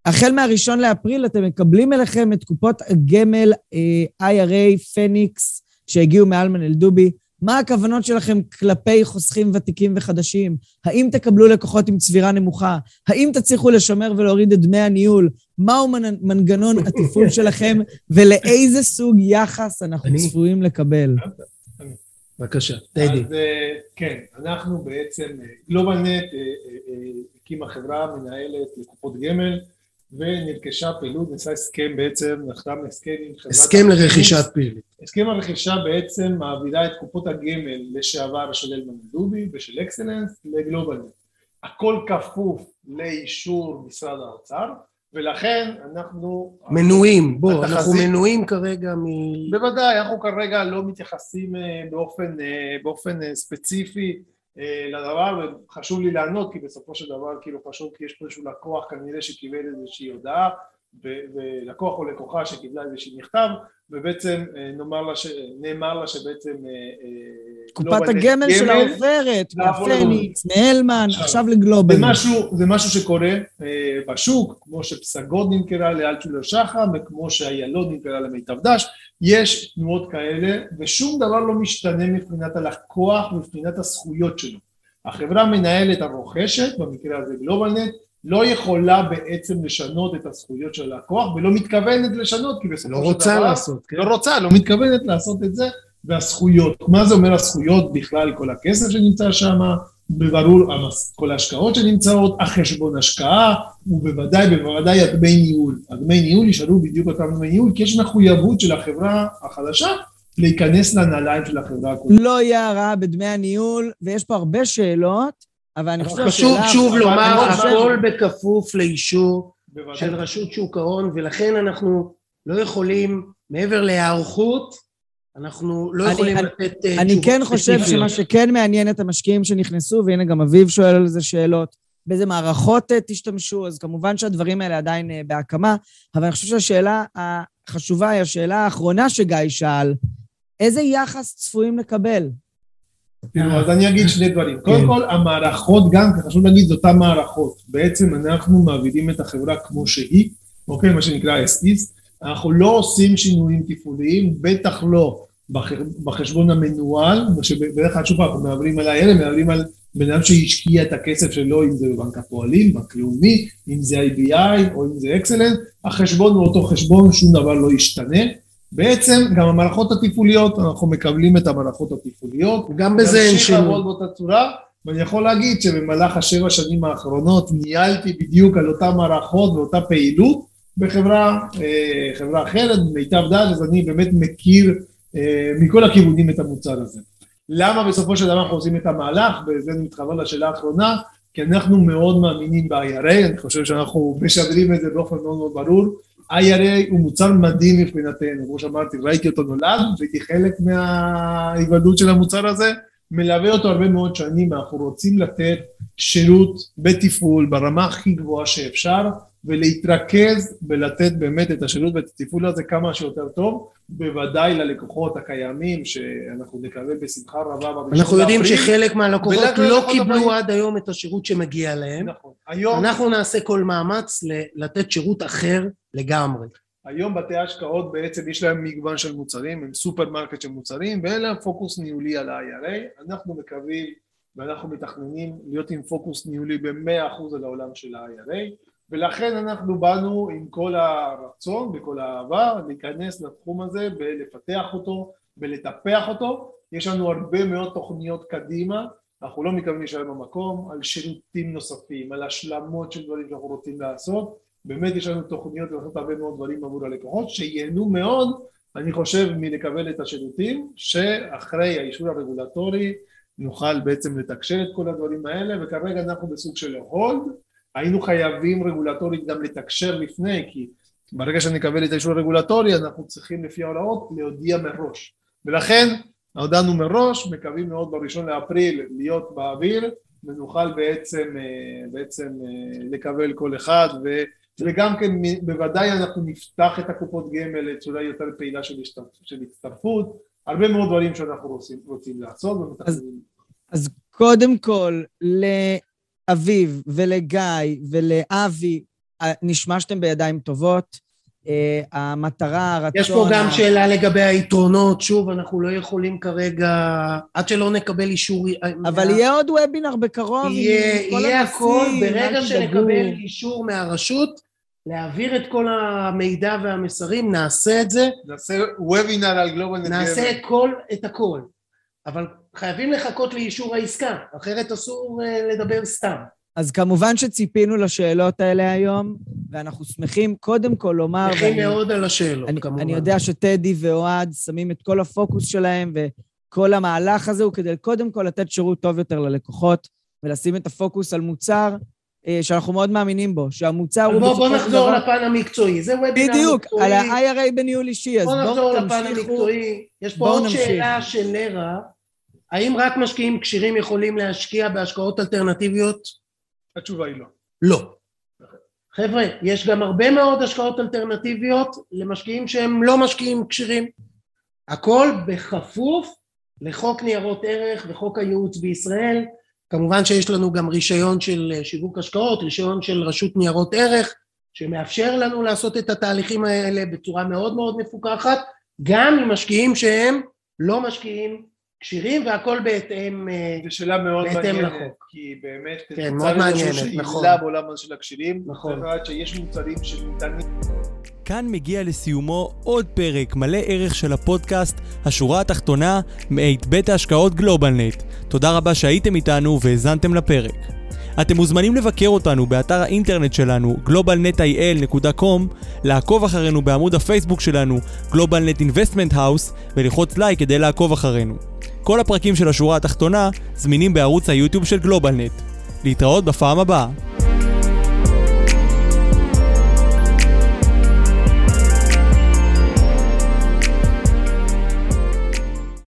החל מהראשון לאפריל אתם מקבלים אליכם את קופות הגמל אה, IRA, פניקס, שהגיעו מאלמן אל-דובי. מה הכוונות שלכם כלפי חוסכים ותיקים וחדשים? האם תקבלו לקוחות עם צבירה נמוכה? האם תצליחו לשמר ולהוריד את דמי הניהול? מהו מנ- מנגנון התפעול (laughs) שלכם ולאיזה סוג יחס אנחנו צפויים לקבל? בבקשה, טדי. אז אה, כן, אנחנו בעצם, אה, גלובלנט אה, הקימה חברה מנהלת לקופות גמל, ונרכשה פעילות, נעשה הסכם בעצם, נחתם הסכם עם חברת... הסכם לרכישת פעילות. הסכם הרכישה בעצם מעבירה את קופות הגמל לשעבר של אלמן דובי ושל אקסלנס לגלובלנט. הכל כפוף לאישור משרד האוצר, ולכן אנחנו... מנויים, בוא, התחזית- אנחנו מנויים כרגע מ... בוודאי, אנחנו כרגע לא מתייחסים אה, באופן, אה, באופן אה, ספציפי לדבר, וחשוב לי לענות, כי בסופו של דבר, כאילו חשוב, כי יש פה איזשהו לקוח כנראה שקיבל איזושהי הודעה, ולקוח או לקוחה שקיבלה איזשהו מכתב, ובעצם אה, נאמר לה ש... נאמר לה שבעצם... אה, אה, קופת גלובלנט הגמל שלה גמל, עוברת, לעבור מהפניקס, מהלמן, עכשיו, לגלובל. זה משהו, זה משהו שקורה אה, בשוק, כמו שפסגות נמכרה לאלטשולר שחם, וכמו שאיילון נמכרה למיטב דש, יש תנועות כאלה, ושום דבר לא משתנה מבחינת הלקוח ומבחינת הזכויות שלו. החברה מנהלת הרוכשת, במקרה הזה גלובלנט, לא יכולה בעצם לשנות את הזכויות של הלקוח, ולא מתכוונת לשנות, כי בסופו לא של רוצה דבר... לעשות, כן? לא רוצה, לא מתכוונת לעשות את זה, והזכויות, מה זה אומר הזכויות בכלל, כל הכסף שנמצא שם, בברור כל ההשקעות שנמצאות, החשבון השקעה, ובוודאי, בוודאי הדמי ניהול. הדמי ניהול יישארו בדיוק אותם דמי ניהול, כי יש מחויבות של החברה החדשה להיכנס לנעליים של החברה הקודמת. לא יהיה הרעה בדמי הניהול, ויש פה הרבה שאלות, אבל אני חושב חשוב שהשאלה- שוב לומר, הכל בכפוף לאישור. של רשות שוק ההון, ולכן אנחנו לא יכולים, מעבר להיערכות, אנחנו לא אני- יכולים אני- לתת אה, אני תשובות כן חושב ספציפיות. שמה שכן מעניין את המשקיעים שנכנסו, והנה גם אביב שואל על זה שאלות, באיזה מערכות אה, תשתמשו, אז כמובן שהדברים האלה עדיין אה, בהקמה, אבל אני חושב שהשאלה החשובה היא השאלה האחרונה שגיא שאל, איזה יחס צפויים לקבל? תראו, אז אני אגיד שני דברים. כן. קודם כל, המערכות גם, כי חשוב להגיד, זה אותן מערכות. בעצם אנחנו מעבידים את החברה כמו שהיא, אוקיי? מה שנקרא is. אנחנו לא עושים שינויים תפעוליים, בטח לא בחשבון המנוהל, שבדרך כלל, שוב אנחנו מעבירים על האלה, מעבירים על בן אדם שהשקיע את הכסף שלו, אם זה בבנק הפועלים, בנק לאומי, אם זה IBI או אם זה אקסלנט, החשבון הוא אותו חשבון, שום דבר לא ישתנה. בעצם גם המערכות התפעוליות, אנחנו מקבלים את המערכות התפעוליות, גם בזה אין נמשיך שינוי. לעבוד באותה צורה, ואני יכול להגיד שבמהלך השבע שנים האחרונות ניהלתי בדיוק על אותן מערכות ואותה פעילות בחברה אה, חברה אחרת, מיטב דעת, אז אני באמת מכיר מכל הכיוונים את המוצר הזה. למה בסופו של דבר אנחנו עושים את המהלך, וזה מתחבר לשאלה האחרונה, כי אנחנו מאוד מאמינים ב-IRA, אני חושב שאנחנו משדרים את זה באופן מאוד מאוד ברור. IRA הוא מוצר מדהים מבחינתנו, כמו שאמרתי, ראיתי אותו נולד, והייתי חלק מההיוולדות של המוצר הזה, מלווה אותו הרבה מאוד שנים, אנחנו רוצים לתת שירות בתפעול ברמה הכי גבוהה שאפשר, ולהתרכז ולתת באמת את השירות ואת התפעול הזה כמה שיותר טוב, בוודאי ללקוחות הקיימים, שאנחנו נקבל בשמחה רבה בראשון אנחנו יודעים. שחלק מהלקוחות לא קיבלו הבאים. עד היום את השירות שמגיע להם. נכון. היום, אנחנו נעשה כל מאמץ לתת שירות אחר לגמרי. היום בתי השקעות בעצם יש להם מגוון של מוצרים, הם סופרמרקט של מוצרים, ואין להם פוקוס ניהולי על ה-IRA. אנחנו מקווים ואנחנו מתכננים להיות עם פוקוס ניהולי ב-100% על העולם של ה-IRA, ולכן אנחנו באנו עם כל הרצון וכל האהבה להיכנס לתחום הזה ולפתח אותו ולטפח אותו. יש לנו הרבה מאוד תוכניות קדימה, אנחנו לא מתכוונים להישאר במקום, על שירותים נוספים, על השלמות של דברים שאנחנו רוצים לעשות. באמת יש לנו תוכניות לעשות הרבה מאוד דברים עבור הלקוחות, שייהנו מאוד, אני חושב, מלקבל את השירותים, שאחרי האישור הרגולטורי נוכל בעצם לתקשר את כל הדברים האלה, וכרגע אנחנו בסוג של הולד, היינו חייבים רגולטורית גם לתקשר לפני, כי ברגע שנקבל את האישור הרגולטורי, אנחנו צריכים לפי ההוראות להודיע מראש. ולכן הודענו מראש, מקווים מאוד בראשון לאפריל להיות באוויר, ונוכל בעצם, אה, בעצם אה, לקבל כל אחד, ו, וגם כן בוודאי אנחנו נפתח את הקופות גמל לצורה יותר פעילה של, השתתפ- של הצטרפות, הרבה מאוד דברים שאנחנו רוצים, רוצים לעשות ומתכננים. אז קודם כל, לאביב ולגיא ולאבי, אה, נשמע שאתם בידיים טובות. אה, המטרה, הרצון... יש פה גם שאלה לגבי היתרונות, שוב, אנחנו לא יכולים כרגע, עד שלא נקבל אישור... אבל יהיה עוד וובינר בקרוב. יהיה, כל הכל, ברגע. שנקבל אישור מהרשות, להעביר את כל המידע והמסרים, נעשה את זה, נעשה וובינר על גלובל נעשה הכל, את הכל. אבל חייבים לחכות לאישור העסקה, אחרת אסור אה, לדבר סתם. אז כמובן שציפינו לשאלות האלה היום, ואנחנו שמחים קודם כל לומר... שמחים ואני- מאוד על השאלות, אני, כמובן. אני יודע שטדי ואוהד שמים את כל הפוקוס שלהם, וכל המהלך הזה הוא כדי קודם כל לתת שירות טוב יותר ללקוחות, ולשים את הפוקוס על מוצר אה, שאנחנו מאוד מאמינים בו, שהמוצר הוא בוא, בוא נחזור דבר... לפן המקצועי, זה וובינר בדיוק, מקצועי. על ה-IRA בניהול אישי, אז בוא נחזור בואו לפן תמשיכו. המקצועי. יש פה בואו עוד נמשיך. שאלה של לרה, האם רק משקיעים כשירים יכולים להשקיע בהשקעות אלטרנטיביות? התשובה היא לא. לא. חבר'ה, יש גם הרבה מאוד השקעות אלטרנטיביות למשקיעים שהם לא משקיעים כשירים. הכל בכפוף לחוק ניירות ערך וחוק הייעוץ בישראל. כמובן שיש לנו גם רישיון של שיווק השקעות, רישיון של רשות ניירות ערך, שמאפשר לנו לעשות את התהליכים האלה בצורה מאוד מאוד מפוקחת, גם עם משקיעים שהם לא משקיעים כשירים והכל בהתאם אה, זו שאלה מאוד מעניינת, לחוק. כי באמת, כן, מאוד מעניינת, נכון. בעולם הזה של הקשירים, נכון. שיש מוצרים שניתנים כאן מגיע לסיומו עוד פרק מלא ערך של הפודקאסט השורה התחתונה מאת בית ההשקעות גלובלנט. תודה רבה שהייתם איתנו והאזנתם לפרק. אתם מוזמנים לבקר אותנו באתר האינטרנט שלנו globalnetil.com, לעקוב אחרינו בעמוד הפייסבוק שלנו GlobalNet Investment House וללחוץ לייק כדי לעקוב אחרינו. כל הפרקים של השורה התחתונה זמינים בערוץ היוטיוב של גלובלנט. להתראות בפעם הבאה.